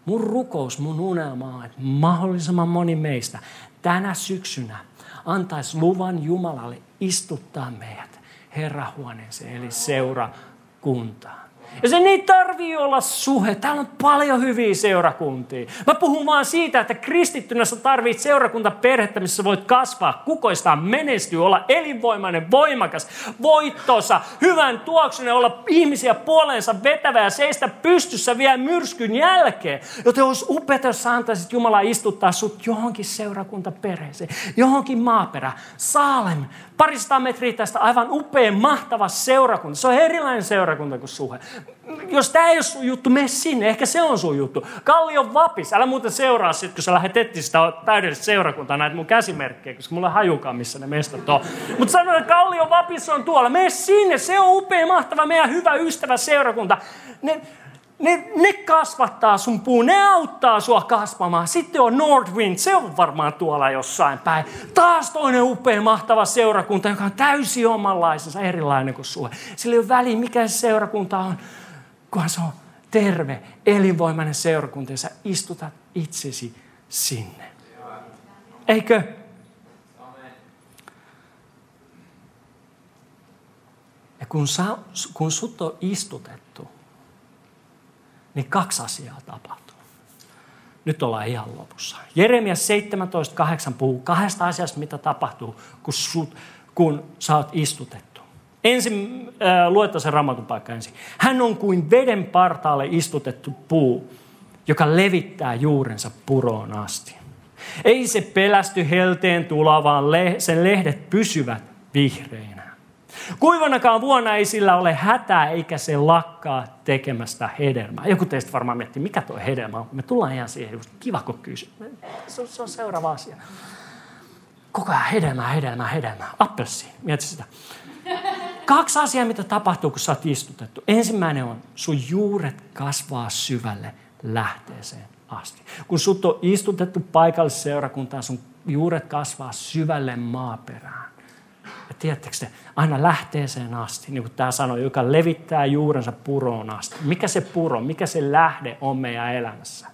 Mun rukous, mun unelma on, että mahdollisimman moni meistä tänä syksynä antaisi luvan Jumalalle istuttaa meidät herrahuoneeseen, eli seurakuntaan. Ja sen ei tarvii olla suhe. Täällä on paljon hyviä seurakuntia. Mä puhun vaan siitä, että kristittynä sä tarvitset seurakuntaperhettä, missä voit kasvaa, kukoistaa, menestyä, olla elinvoimainen, voimakas, voittosa, hyvän tuoksunen, olla ihmisiä puoleensa vetävä ja seistä pystyssä vielä myrskyn jälkeen. Joten olisi upeata, jos sä antaisit Jumala istuttaa sut johonkin seurakuntaperheeseen, johonkin maaperä, Saalem, parista metriä tästä aivan upea, mahtava seurakunta. Se on erilainen seurakunta kuin suhe. Jos tämä ei ole sun juttu, mene sinne. Ehkä se on sun juttu. Kallion vapis. Älä muuten seuraa sit, kun sä lähdet etsiä sitä täydellistä seurakuntaa, näitä mun käsimerkkejä, koska mulla ei hajukaan, missä ne mestat on. Mutta sanoin, että Kallion vapis on tuolla. Mene sinne. Se on upea, mahtava, meidän hyvä ystävä seurakunta. Ne, ne, ne kasvattaa sun puun, ne auttaa sua kasvamaan. Sitten on Nordwind, se on varmaan tuolla jossain päin. Taas toinen upea, mahtava seurakunta, joka on täysin omanlaisensa, erilainen kuin sua. Sillä ei ole väliä, mikä se seurakunta on, kunhan se on terve, elinvoimainen seurakunta ja sä istutat itsesi sinne. Eikö? Ja kun, sä, kun sut on istutettu, niin kaksi asiaa tapahtuu. Nyt ollaan ihan lopussa. Jeremias 17.8 puhuu kahdesta asiasta, mitä tapahtuu, kun, sut, kun sä oot istutettu. Ensin äh, luetta se raamatun paikka ensin. Hän on kuin veden partaalle istutettu puu, joka levittää juurensa puroon asti. Ei se pelästy helteen tulavaan, le- sen lehdet pysyvät vihreinä. Kuivanakaan vuonna ei sillä ole hätää, eikä se lakkaa tekemästä hedelmää. Joku teistä varmaan miettii, mikä tuo hedelmä on. Me tullaan ihan siihen, just kiva kun kysy. Se on, se on seuraava asia. Koko ajan hedelmää, hedelmää, hedelmää. Appelsi, mieti sitä. Kaksi asiaa, mitä tapahtuu, kun sä oot istutettu. Ensimmäinen on, sun juuret kasvaa syvälle lähteeseen asti. Kun sut on istutettu paikallisseurakuntaan, sun juuret kasvaa syvälle maaperään. Ja tiedättekö te, aina lähteeseen asti, niin kuin tämä sanoi, joka levittää juurensa puroon asti. Mikä se puro, mikä se lähde on meidän elämässä?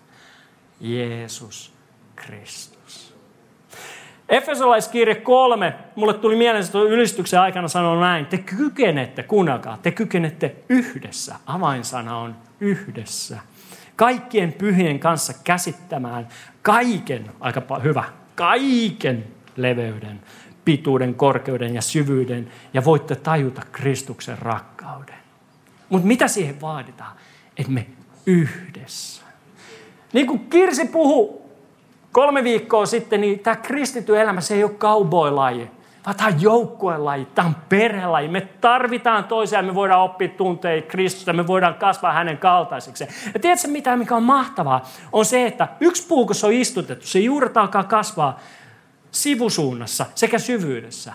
Jeesus Kristus. Efesolaiskirje kolme, mulle tuli mieleen, että ylistyksen aikana sanoi näin, te kykenette, kuunnelkaa, te kykenette yhdessä. Avainsana on yhdessä. Kaikkien pyhien kanssa käsittämään kaiken, aika hyvä, kaiken leveyden, pituuden, korkeuden ja syvyyden ja voitte tajuta Kristuksen rakkauden. Mutta mitä siihen vaaditaan? Että me yhdessä. Niin kuin Kirsi puhui kolme viikkoa sitten, niin tämä kristitty elämä, se ei ole cowboy-laji. vaan tämä on joukkuelaji, tämä on perhelaji. Me tarvitaan toisiaan, me voidaan oppia tunteja Kristusta, me voidaan kasvaa hänen kaltaiseksi. Ja tiedätkö mitä, mikä on mahtavaa, on se, että yksi puu, kun se on istutettu, se juuret alkaa kasvaa sivusuunnassa sekä syvyydessä.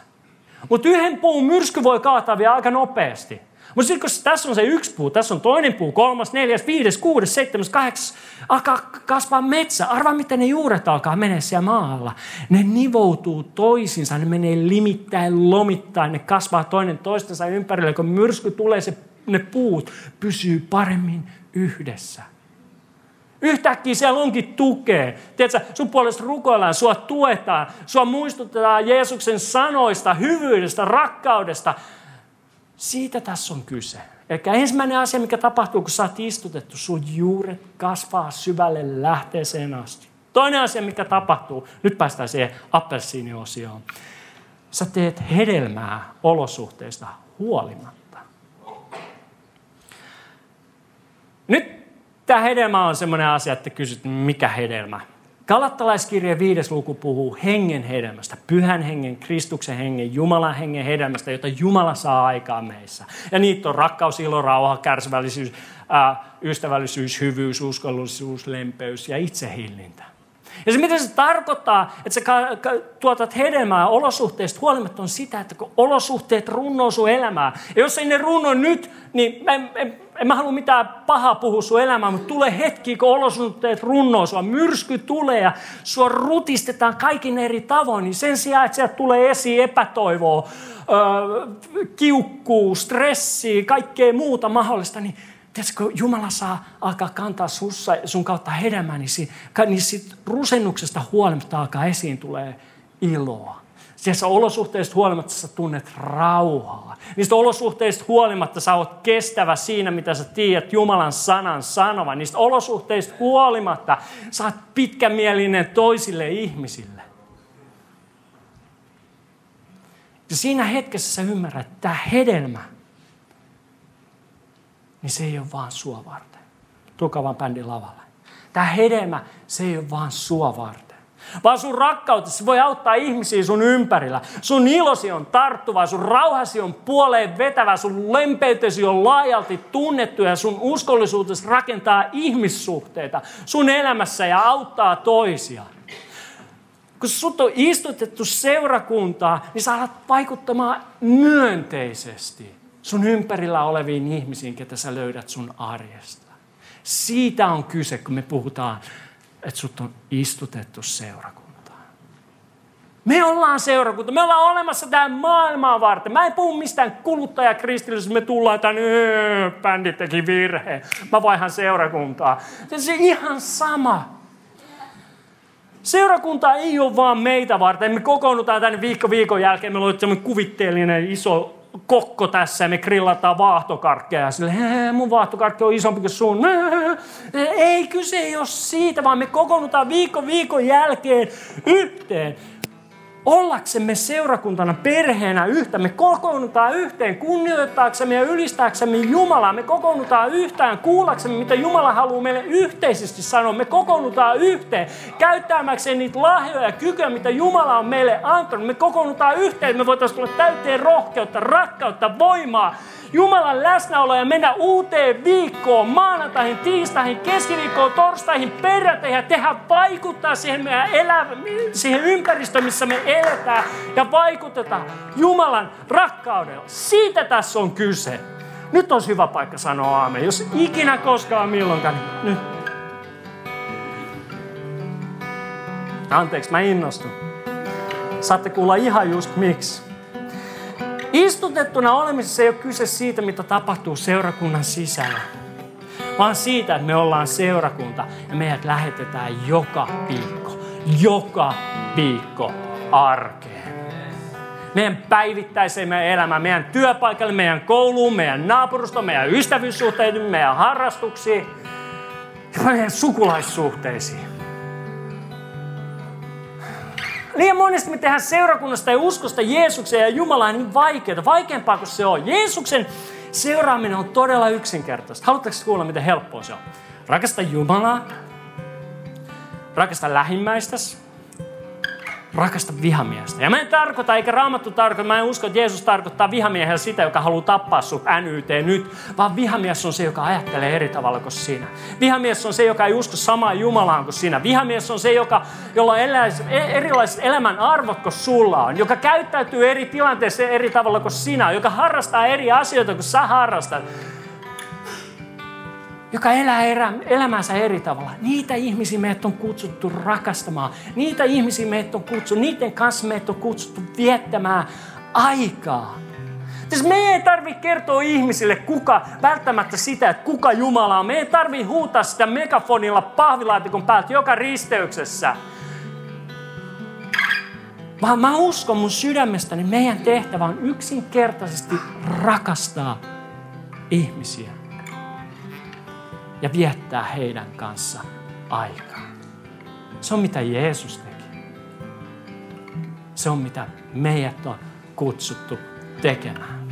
Mutta yhden puun myrsky voi kaataa vielä aika nopeasti. Mutta sitten kun tässä on se yksi puu, tässä on toinen puu, kolmas, neljäs, viides, kuudes, seitsemäs, kahdeksas, alkaa kasvaa metsä. Arvaa, miten ne juuret alkaa mennä siellä maalla. Ne nivoutuu toisinsa, ne menee limittäin, lomittain, ne kasvaa toinen toistensa ympärille. Kun myrsky tulee, se, ne puut pysyy paremmin yhdessä. Yhtäkkiä siellä onkin tukea. Tiedätkö, sun puolesta rukoillaan, sua tuetaan, sua muistutetaan Jeesuksen sanoista, hyvyydestä, rakkaudesta. Siitä tässä on kyse. Eli ensimmäinen asia, mikä tapahtuu, kun sä oot istutettu, sun juuret kasvaa syvälle lähteeseen asti. Toinen asia, mikä tapahtuu, nyt päästään siihen appelsiiniosioon. Sä teet hedelmää olosuhteista huolimatta. Nyt tämä hedelmä on sellainen asia, että kysyt, mikä hedelmä. Galattalaiskirje viides luku puhuu hengen hedelmästä, pyhän hengen, Kristuksen hengen, Jumalan hengen hedelmästä, jota Jumala saa aikaan meissä. Ja niitä on rakkaus, ilo, rauha, kärsivällisyys, ää, ystävällisyys, hyvyys, uskollisuus, lempeys ja itsehillintä. Ja se mitä se tarkoittaa, että sä tuotat hedelmää olosuhteista huolimatta on sitä, että kun olosuhteet runnoo sun elämää. Ja jos ei ne runno nyt, niin mä en, en, en mä halua mitään pahaa puhua sun elämää, mutta tulee hetki, kun olosuhteet runnoo sua, myrsky tulee ja sua rutistetaan kaikin eri tavoin, niin sen sijaan, että sieltä tulee esiin epätoivoa, kiukkuu, stressiä, kaikkea muuta mahdollista, niin Tiedätkö, kun Jumala saa alkaa kantaa sussa, sun kautta hedelmää, niin, si, niin sit rusennuksesta huolimatta alkaa esiin tulee iloa. Siellä olosuhteista huolimatta sä tunnet rauhaa. Niistä olosuhteista huolimatta sä oot kestävä siinä, mitä sä tiedät Jumalan sanan sanova. Niistä olosuhteista huolimatta sä oot pitkämielinen toisille ihmisille. Ja siinä hetkessä sä ymmärrät, että tämä hedelmä – niin se ei ole vaan sua varten. Tuokaa vaan bändin lavalle. Tämä hedelmä, se ei ole vaan sua varten. Vaan sun rakkautesi voi auttaa ihmisiä sun ympärillä. Sun ilosi on tarttuva, sun rauhasi on puoleen vetävä, sun lempeytesi on laajalti tunnettu ja sun uskollisuutesi rakentaa ihmissuhteita sun elämässä ja auttaa toisia. Kun sut on istutettu seurakuntaa, niin sä alat vaikuttamaan myönteisesti sun ympärillä oleviin ihmisiin, ketä sä löydät sun arjesta. Siitä on kyse, kun me puhutaan, että sut on istutettu seurakuntaan. Me ollaan seurakunta, me ollaan olemassa tähän maailmaa varten. Mä en puhu mistään kuluttajakristillisyydestä, me tullaan tänne, öö, bändi teki virhe, mä vaihan seurakuntaa. Se on ihan sama. Seurakunta ei ole vaan meitä varten. Me kokoonnutaan tänne viikko viikon jälkeen. Meillä on kuvitteellinen iso kokko tässä ja me grillataan vaahtokarkkeja. Ja sille, mun vaahtokarkki on isompi kuin sun. Ei, kyse ei ole siitä, vaan me kokoonnutaan viikon viikon jälkeen yhteen ollaksemme seurakuntana, perheenä yhtä. Me kokoonnutaan yhteen kunnioittaaksemme ja ylistääksemme Jumalaa. Me kokoonnutaan yhteen kuullaksemme, mitä Jumala haluaa meille yhteisesti sanoa. Me kokoonnutaan yhteen käyttämäkseen niitä lahjoja ja kykyjä, mitä Jumala on meille antanut. Me kokoonnutaan yhteen, me voitaisiin tulla täyteen rohkeutta, rakkautta, voimaa Jumalan läsnäolo ja mennä uuteen viikkoon, maanantaihin, tiistaihin, keskiviikkoon, torstaihin, perjantaihin ja tehdä vaikuttaa siihen meidän elämä, siihen ympäristöön, missä me eletään ja vaikutetaan Jumalan rakkaudella. Siitä tässä on kyse. Nyt on hyvä paikka sanoa aamen. Jos ikinä koskaan milloinkaan, niin nyt. Anteeksi, mä innostun. Saatte kuulla ihan just miksi. Istutettuna olemisessa ei ole kyse siitä, mitä tapahtuu seurakunnan sisällä, vaan siitä, että me ollaan seurakunta ja meidät lähetetään joka viikko, joka viikko arkeen. Meidän päivittäiseen meidän elämään, meidän työpaikalle, meidän kouluun, meidän naapurustoon, meidän ystävyyssuhteisiin, meidän harrastuksiin ja meidän sukulaissuhteisiin. Liian monesti me tehdään seurakunnasta ja uskosta Jeesukseen ja Jumalaan niin vaikeaa, vaikeampaa kuin se on. Jeesuksen seuraaminen on todella yksinkertaista. Haluatteko kuulla, miten helppoa se on? Rakasta Jumalaa, rakasta lähimmäistäsi, rakasta vihamiestä. Ja mä en tarkoita, eikä raamattu tarkoita, mä en usko, että Jeesus tarkoittaa vihamiehellä sitä, joka haluaa tappaa sut NYT nyt, vaan vihamies on se, joka ajattelee eri tavalla kuin sinä. Vihamies on se, joka ei usko samaan Jumalaan kuin sinä. Vihamies on se, joka, jolla on erilaiset elämän arvot kuin sulla on, joka käyttäytyy eri tilanteissa eri tavalla kuin sinä, joka harrastaa eri asioita kuin sä harrastat joka elää elämänsä eri tavalla. Niitä ihmisiä meitä on kutsuttu rakastamaan. Niitä ihmisiä meitä on kutsuttu, niiden kanssa meitä on kutsuttu viettämään aikaa. Siis me ei tarvitse kertoa ihmisille kuka, välttämättä sitä, että kuka Jumala on. Me ei tarvitse huutaa sitä megafonilla pahvilaatikon päältä joka risteyksessä. Vaan mä uskon mun sydämestäni, meidän tehtävä on yksinkertaisesti rakastaa ihmisiä ja viettää heidän kanssa aikaa. Se on mitä Jeesus teki. Se on mitä meidät on kutsuttu tekemään.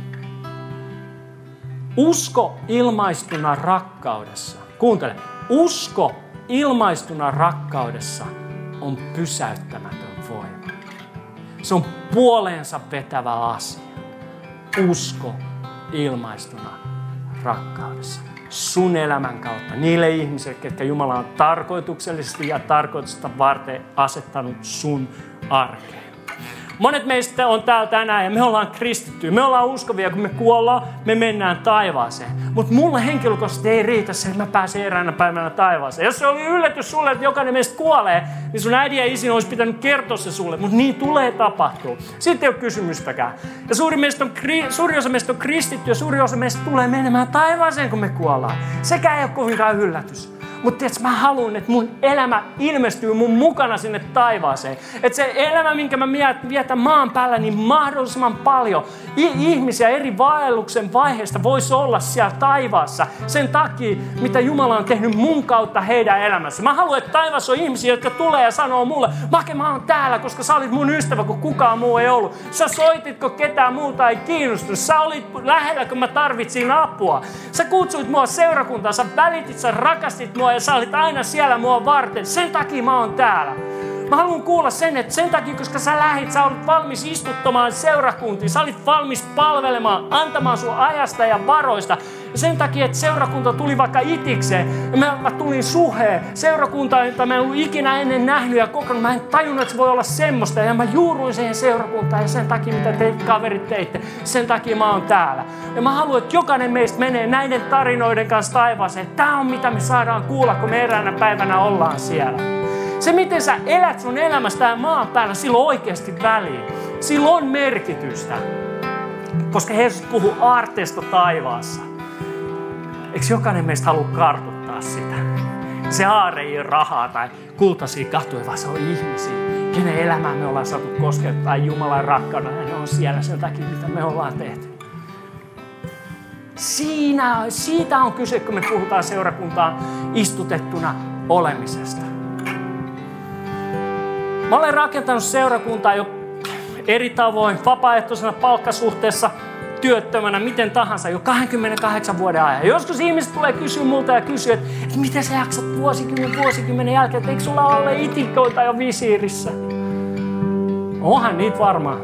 Usko ilmaistuna rakkaudessa. Kuuntele. Usko ilmaistuna rakkaudessa on pysäyttämätön voima. Se on puoleensa vetävä asia. Usko ilmaistuna rakkaudessa sun elämän kautta, niille ihmisille, ketkä Jumala on tarkoituksellisesti ja tarkoitusta varten asettanut sun arkeen. Monet meistä on täällä tänään ja me ollaan kristittyjä. Me ollaan uskovia, kun me kuollaan, me mennään taivaaseen. Mutta mulle henkilökohtaisesti ei riitä se, että mä pääsen eräänä päivänä taivaaseen. Jos se oli yllätys sulle, että jokainen meistä kuolee, niin sun äidin ja isin olisi pitänyt kertoa se sulle. Mutta niin tulee tapahtua. Sitten ei ole kysymystäkään. Ja suuri, meistä on, suuri osa meistä on kristitty ja suuri osa meistä tulee menemään taivaaseen, kun me kuollaan. Sekä ei ole kovinkaan yllätys. Mutta tiedätkö, mä haluan, että mun elämä ilmestyy mun mukana sinne taivaaseen. Että se elämä, minkä mä vietän maan päällä, niin mahdollisimman paljon ihmisiä eri vaelluksen vaiheista voisi olla siellä taivaassa. Sen takia, mitä Jumala on tehnyt mun kautta heidän elämässä. Mä haluan, että taivassa on ihmisiä, jotka tulee ja sanoo mulle, Make, mä oon täällä, koska sä olit mun ystävä, kun kukaan muu ei ollut. Sä soititko ketään muuta ei kiinnostunut. Sä olit lähellä, kun mä tarvitsin apua. Sä kutsuit mua seurakuntaan, sä välitit, sä rakastit mua ja sä olit aina siellä mua varten. Sen takia mä oon täällä. Mä haluan kuulla sen, että sen takia, koska sä lähit, sä olit valmis istuttamaan seurakuntiin, sä olit valmis palvelemaan, antamaan sun ajasta ja varoista. Ja sen takia, että seurakunta tuli vaikka itikseen, ja mä, mä tulin suheen, seurakunta, jota mä en ollut ikinä ennen nähnyt ja kokonaan, mä en tajunnut, että se voi olla semmoista. Ja mä juuruin siihen seurakuntaan ja sen takia, mitä te kaverit teitte, sen takia mä oon täällä. Ja mä haluan, että jokainen meistä menee näiden tarinoiden kanssa taivaaseen. Tämä on mitä me saadaan kuulla, kun me eräänä päivänä ollaan siellä. Se, miten sä elät sun elämästä täällä maan päällä, sillä on oikeasti väliä. Sillä on merkitystä. Koska Jeesus puhuu aarteesta taivaassa. Eikö jokainen meistä halua kartuttaa sitä? Se aare ei ole rahaa tai kultaisia kahtuja, vaan se on ihmisiä, kenen elämää me ollaan saatu koskettaa Jumalan rakkaudella. Ja ne on siellä sen takia, mitä me ollaan tehty. Siinä, siitä on kyse, kun me puhutaan seurakuntaan istutettuna olemisesta. Mä olen rakentanut seurakuntaa jo eri tavoin, vapaaehtoisena palkkasuhteessa, työttömänä, miten tahansa, jo 28 vuoden ajan. Ja joskus ihmiset tulee kysyä multa ja kysyä, että, miten sä jaksat vuosikymmenen, vuosikymmenen jälkeen, että eikö sulla ole itikoita jo visiirissä? Onhan niitä varmaan.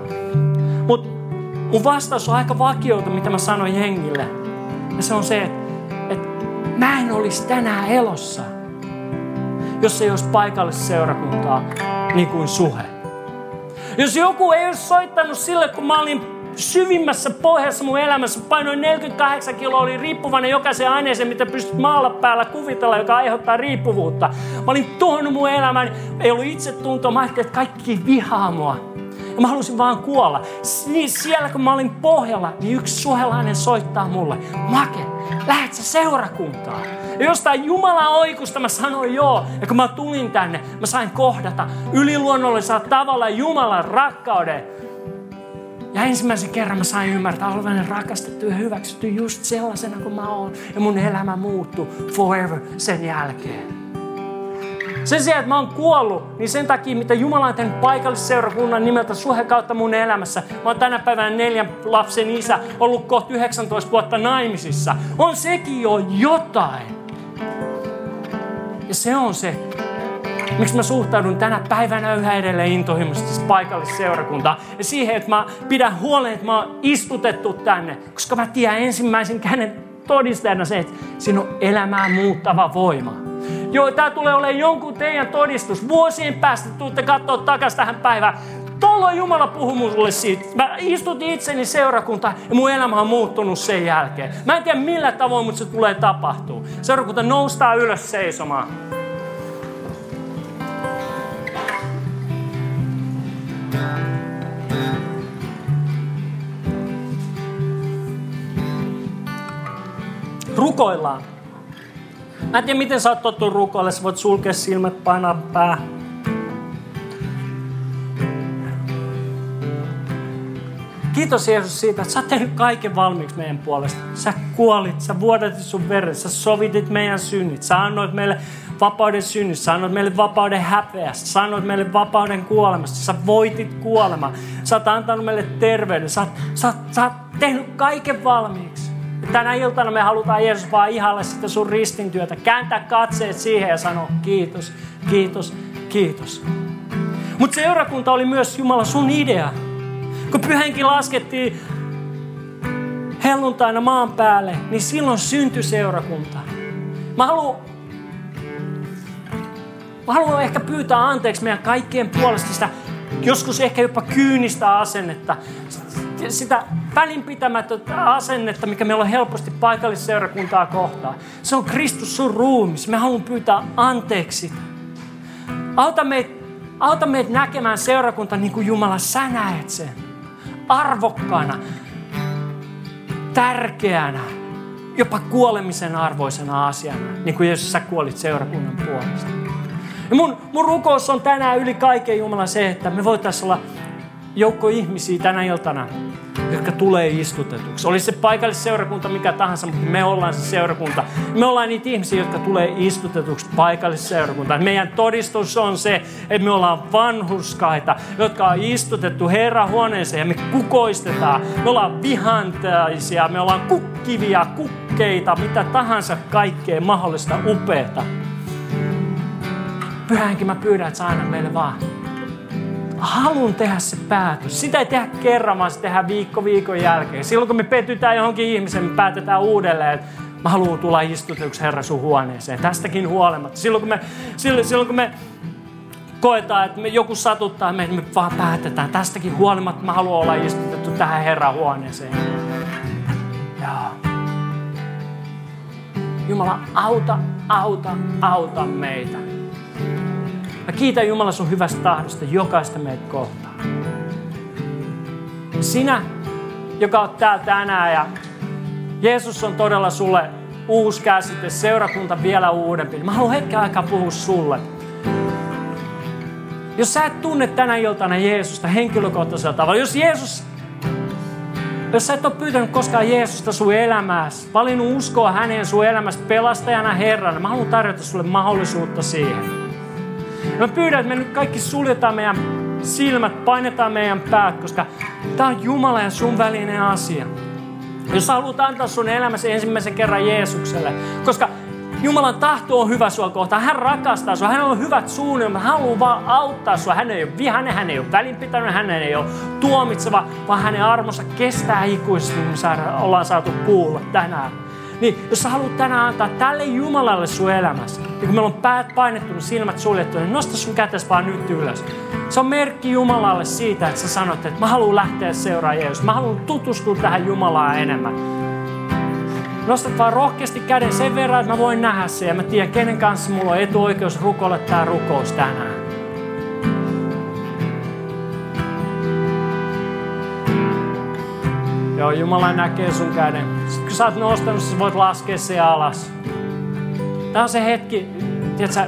Mutta mun vastaus on aika vakioita, mitä mä sanoin jengille. Ja se on se, että, että mä en olisi tänään elossa, jos ei olisi paikallista seurakuntaa, niin kuin suhe. Jos joku ei olisi soittanut sille, kun mä olin syvimmässä pohjassa mun elämässä, painoin 48 kiloa, oli riippuvainen jokaisen aineeseen, mitä pystyt maalla päällä kuvitella, joka aiheuttaa riippuvuutta. Mä olin tuhonnut mun elämän, ei ollut itsetuntoa, mä ajattelin, että kaikki vihaa mua. Ja mä halusin vaan kuolla. Niin siellä kun mä olin pohjalla, niin yksi suhelainen soittaa mulle, Make, lähet sä seurakuntaan? Ja jostain Jumalan oikusta mä sanoin joo. Ja kun mä tulin tänne, mä sain kohdata yliluonnollisella tavalla Jumalan rakkauden. Ja ensimmäisen kerran mä sain ymmärtää olevani rakastettu ja hyväksytty just sellaisena kuin mä oon. Ja mun elämä muuttui forever sen jälkeen. Sen sijaan, että mä oon kuollut, niin sen takia, mitä Jumala on tehnyt paikallisseurakunnan nimeltä suhe kautta mun elämässä. Mä oon tänä päivänä neljän lapsen isä, ollut kohta 19 vuotta naimisissa. On sekin jo jotain. Ja se on se, Miksi mä suhtaudun tänä päivänä yhä edelleen intohimoisesti paikallisseurakuntaan ja siihen, että mä pidän huolen, että mä oon istutettu tänne, koska mä tiedän ensimmäisen käden todisteena se, että siinä on elämää muuttava voima. Joo, tämä tulee olemaan jonkun teidän todistus. Vuosien päästä tuutte katsoa takaisin tähän päivään. Tuolla Jumala puhui mulle siitä. Mä istutin itseni seurakunta ja mun elämä on muuttunut sen jälkeen. Mä en tiedä millä tavoin, mutta se tulee tapahtuu. Seurakunta noustaa ylös seisomaan. Rukoillaan. Mä en tiedä, miten sä oot tottunut rukoille. Sä voit sulkea silmät, painaa pää. Kiitos Jeesus siitä, että sä oot tehnyt kaiken valmiiksi meidän puolesta. Sä kuolit, sä vuodatit sun veren, sä sovitit meidän synnit. Sä annoit meille vapauden synnistä, sä annoit meille vapauden häpeästä, sä annoit meille vapauden kuolemasta, sä voitit kuolema, sä oot antanut meille terveyden, sä, sä, sä oot tehnyt kaiken valmiiksi. Tänä iltana me halutaan Jeesus vaan ihalle sitä sun ristintyötä, kääntää katseet siihen ja sanoa kiitos, kiitos, kiitos. Mutta seurakunta oli myös Jumala sun idea. Kun pyhänkin laskettiin helluntaina maan päälle, niin silloin syntyi seurakunta. Mä haluan Mä haluan ehkä pyytää anteeksi meidän kaikkien puolesta sitä joskus ehkä jopa kyynistä asennetta, sitä välinpitämätöntä asennetta, mikä meillä on helposti paikallisseurakuntaa kohtaan. Se on Kristus sun ruumis. Me haluamme pyytää anteeksi. Auta meitä, auta meitä näkemään seurakunta niin kuin Jumala sä näet sen. Arvokkaana, tärkeänä, jopa kuolemisen arvoisena asiana, niin kuin Jeesus sä kuolit seurakunnan puolesta. Ja mun, mun rukous on tänään yli kaiken Jumala se, että me voitaisiin olla joukko ihmisiä tänä iltana, jotka tulee istutetuksi. Olisi se paikallisseurakunta mikä tahansa, mutta me ollaan se seurakunta. Me ollaan niitä ihmisiä, jotka tulee istutetuksi paikallisseurakuntaan. Meidän todistus on se, että me ollaan vanhuskaita, jotka on istutettu Herran huoneeseen ja me kukoistetaan. Me ollaan vihantaisia, me ollaan kukkivia, kukkeita, mitä tahansa kaikkea mahdollista upeata. Pyhänkin mä pyydän, että sä aina meille vaan haluan tehdä se päätös. Sitä ei tehdä kerran, vaan se tehdään viikko viikon jälkeen. Silloin kun me petytään johonkin ihmiseen, me päätetään uudelleen, että mä haluan tulla istutetuksi Herra sun huoneeseen. Tästäkin huolimatta. Silloin kun me, silloin, silloin kun me koetaan, että me joku satuttaa meitä, me vaan päätetään. Tästäkin huolimatta mä haluan olla istutettu tähän Herran huoneeseen. Joo. Jumala, auta, auta, auta meitä. Mä kiitän Jumala sun hyvästä tahdosta jokaista meitä kohtaan. Sinä, joka on täällä tänään ja Jeesus on todella sulle uusi käsite, seurakunta vielä uudempi. Mä haluan hetken aikaa puhua sulle. Jos sä et tunne tänä iltana Jeesusta henkilökohtaisella tavalla, jos Jeesus jos sä et ole pyytänyt koskaan Jeesusta sun elämääsi, valinnut uskoa häneen sun elämässä pelastajana Herrana, mä haluan tarjota sulle mahdollisuutta siihen. Mä pyydän, että me nyt kaikki suljetaan meidän silmät, painetaan meidän päät, koska tämä on Jumala ja sun välinen asia. Jos haluat antaa sun elämäsi ensimmäisen kerran Jeesukselle, koska Jumalan tahto on hyvä sua kohtaan. Hän rakastaa sua. Hänellä on hyvät suunnitelmat. Hän haluaa vaan auttaa sua. Hän ei ole vihainen, hän ei ole välinpitänyt, hän ei ole tuomitseva, vaan hänen armonsa kestää ikuisesti, niin me ollaan saatu kuulla tänään. Niin jos sä haluat tänään antaa tälle Jumalalle sun elämässä, niin kun meillä on päät painettu, silmät suljettu, niin nosta sun kätes vaan nyt ylös. Se on merkki Jumalalle siitä, että sä sanot, että mä haluan lähteä seuraamaan Jeesus. Mä haluan tutustua tähän Jumalaan enemmän. Nostat vaan rohkeasti käden sen verran, että mä voin nähdä sen ja mä tiedän, kenen kanssa mulla on etuoikeus rukoilla tämä rukous tänään. Joo, Jumala näkee sun käden. Sitten kun sä oot nostanut, sä voit laskea se alas. Tämä on se hetki, tiedätkö,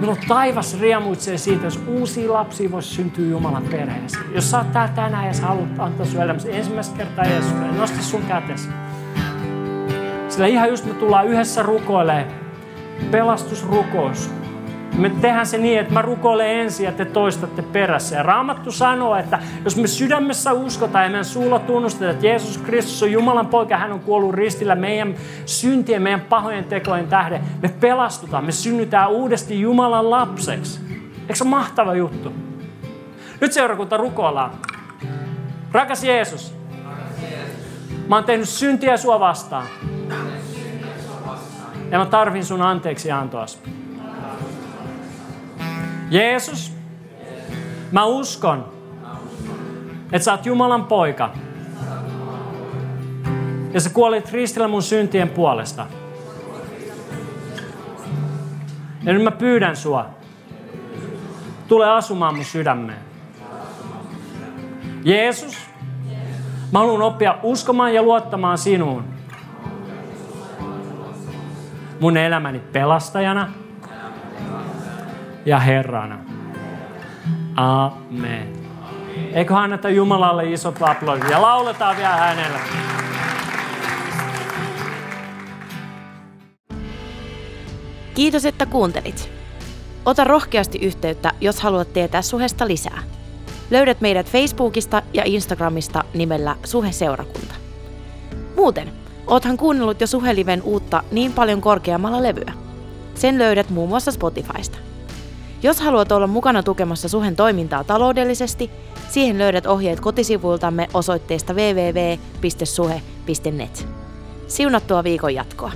Milloin taivas riemuitsee siitä, jos uusia lapsia voisi syntyä Jumalan perheeseen. Jos sä oot tänään ja sä haluat antaa sun elämässä ensimmäistä kertaa Jeesukselle, niin nosta sun kätesi. Sillä ihan just me tullaan yhdessä rukoilemaan pelastusrukous. Me tehdään se niin, että mä rukoilen ensin ja te toistatte perässä. Ja Raamattu sanoo, että jos me sydämessä uskotaan ja meidän suulla tunnustetaan, että Jeesus Kristus on Jumalan poika, hän on kuollut ristillä meidän syntien, meidän pahojen tekojen tähden, me pelastutaan, me synnytään uudesti Jumalan lapseksi. Eikö se ole mahtava juttu? Nyt seurakunta rukoillaan. Rakas Jeesus, mä oon tehnyt syntiä sua vastaan. Ja mä tarvin sun anteeksi antoas. Jeesus, mä uskon, että sä oot Jumalan poika. Ja sä kuolit ristillä mun syntien puolesta. Ja nyt mä pyydän sua, tule asumaan mun sydämeen. Jeesus, mä haluan oppia uskomaan ja luottamaan sinuun. Mun elämäni pelastajana ja Herrana. Amen. Eikö anneta Jumalalle isot aplodit ja lauletaan vielä hänelle. Kiitos, että kuuntelit. Ota rohkeasti yhteyttä, jos haluat tietää suhesta lisää. Löydät meidät Facebookista ja Instagramista nimellä Suhe-seurakunta. Muuten, oothan kuunnellut jo Suheliven uutta niin paljon korkeammalla levyä. Sen löydät muun muassa Spotifysta. Jos haluat olla mukana tukemassa Suhen toimintaa taloudellisesti, siihen löydät ohjeet kotisivuiltamme osoitteesta www.suhe.net. Siunattua viikon jatkoa!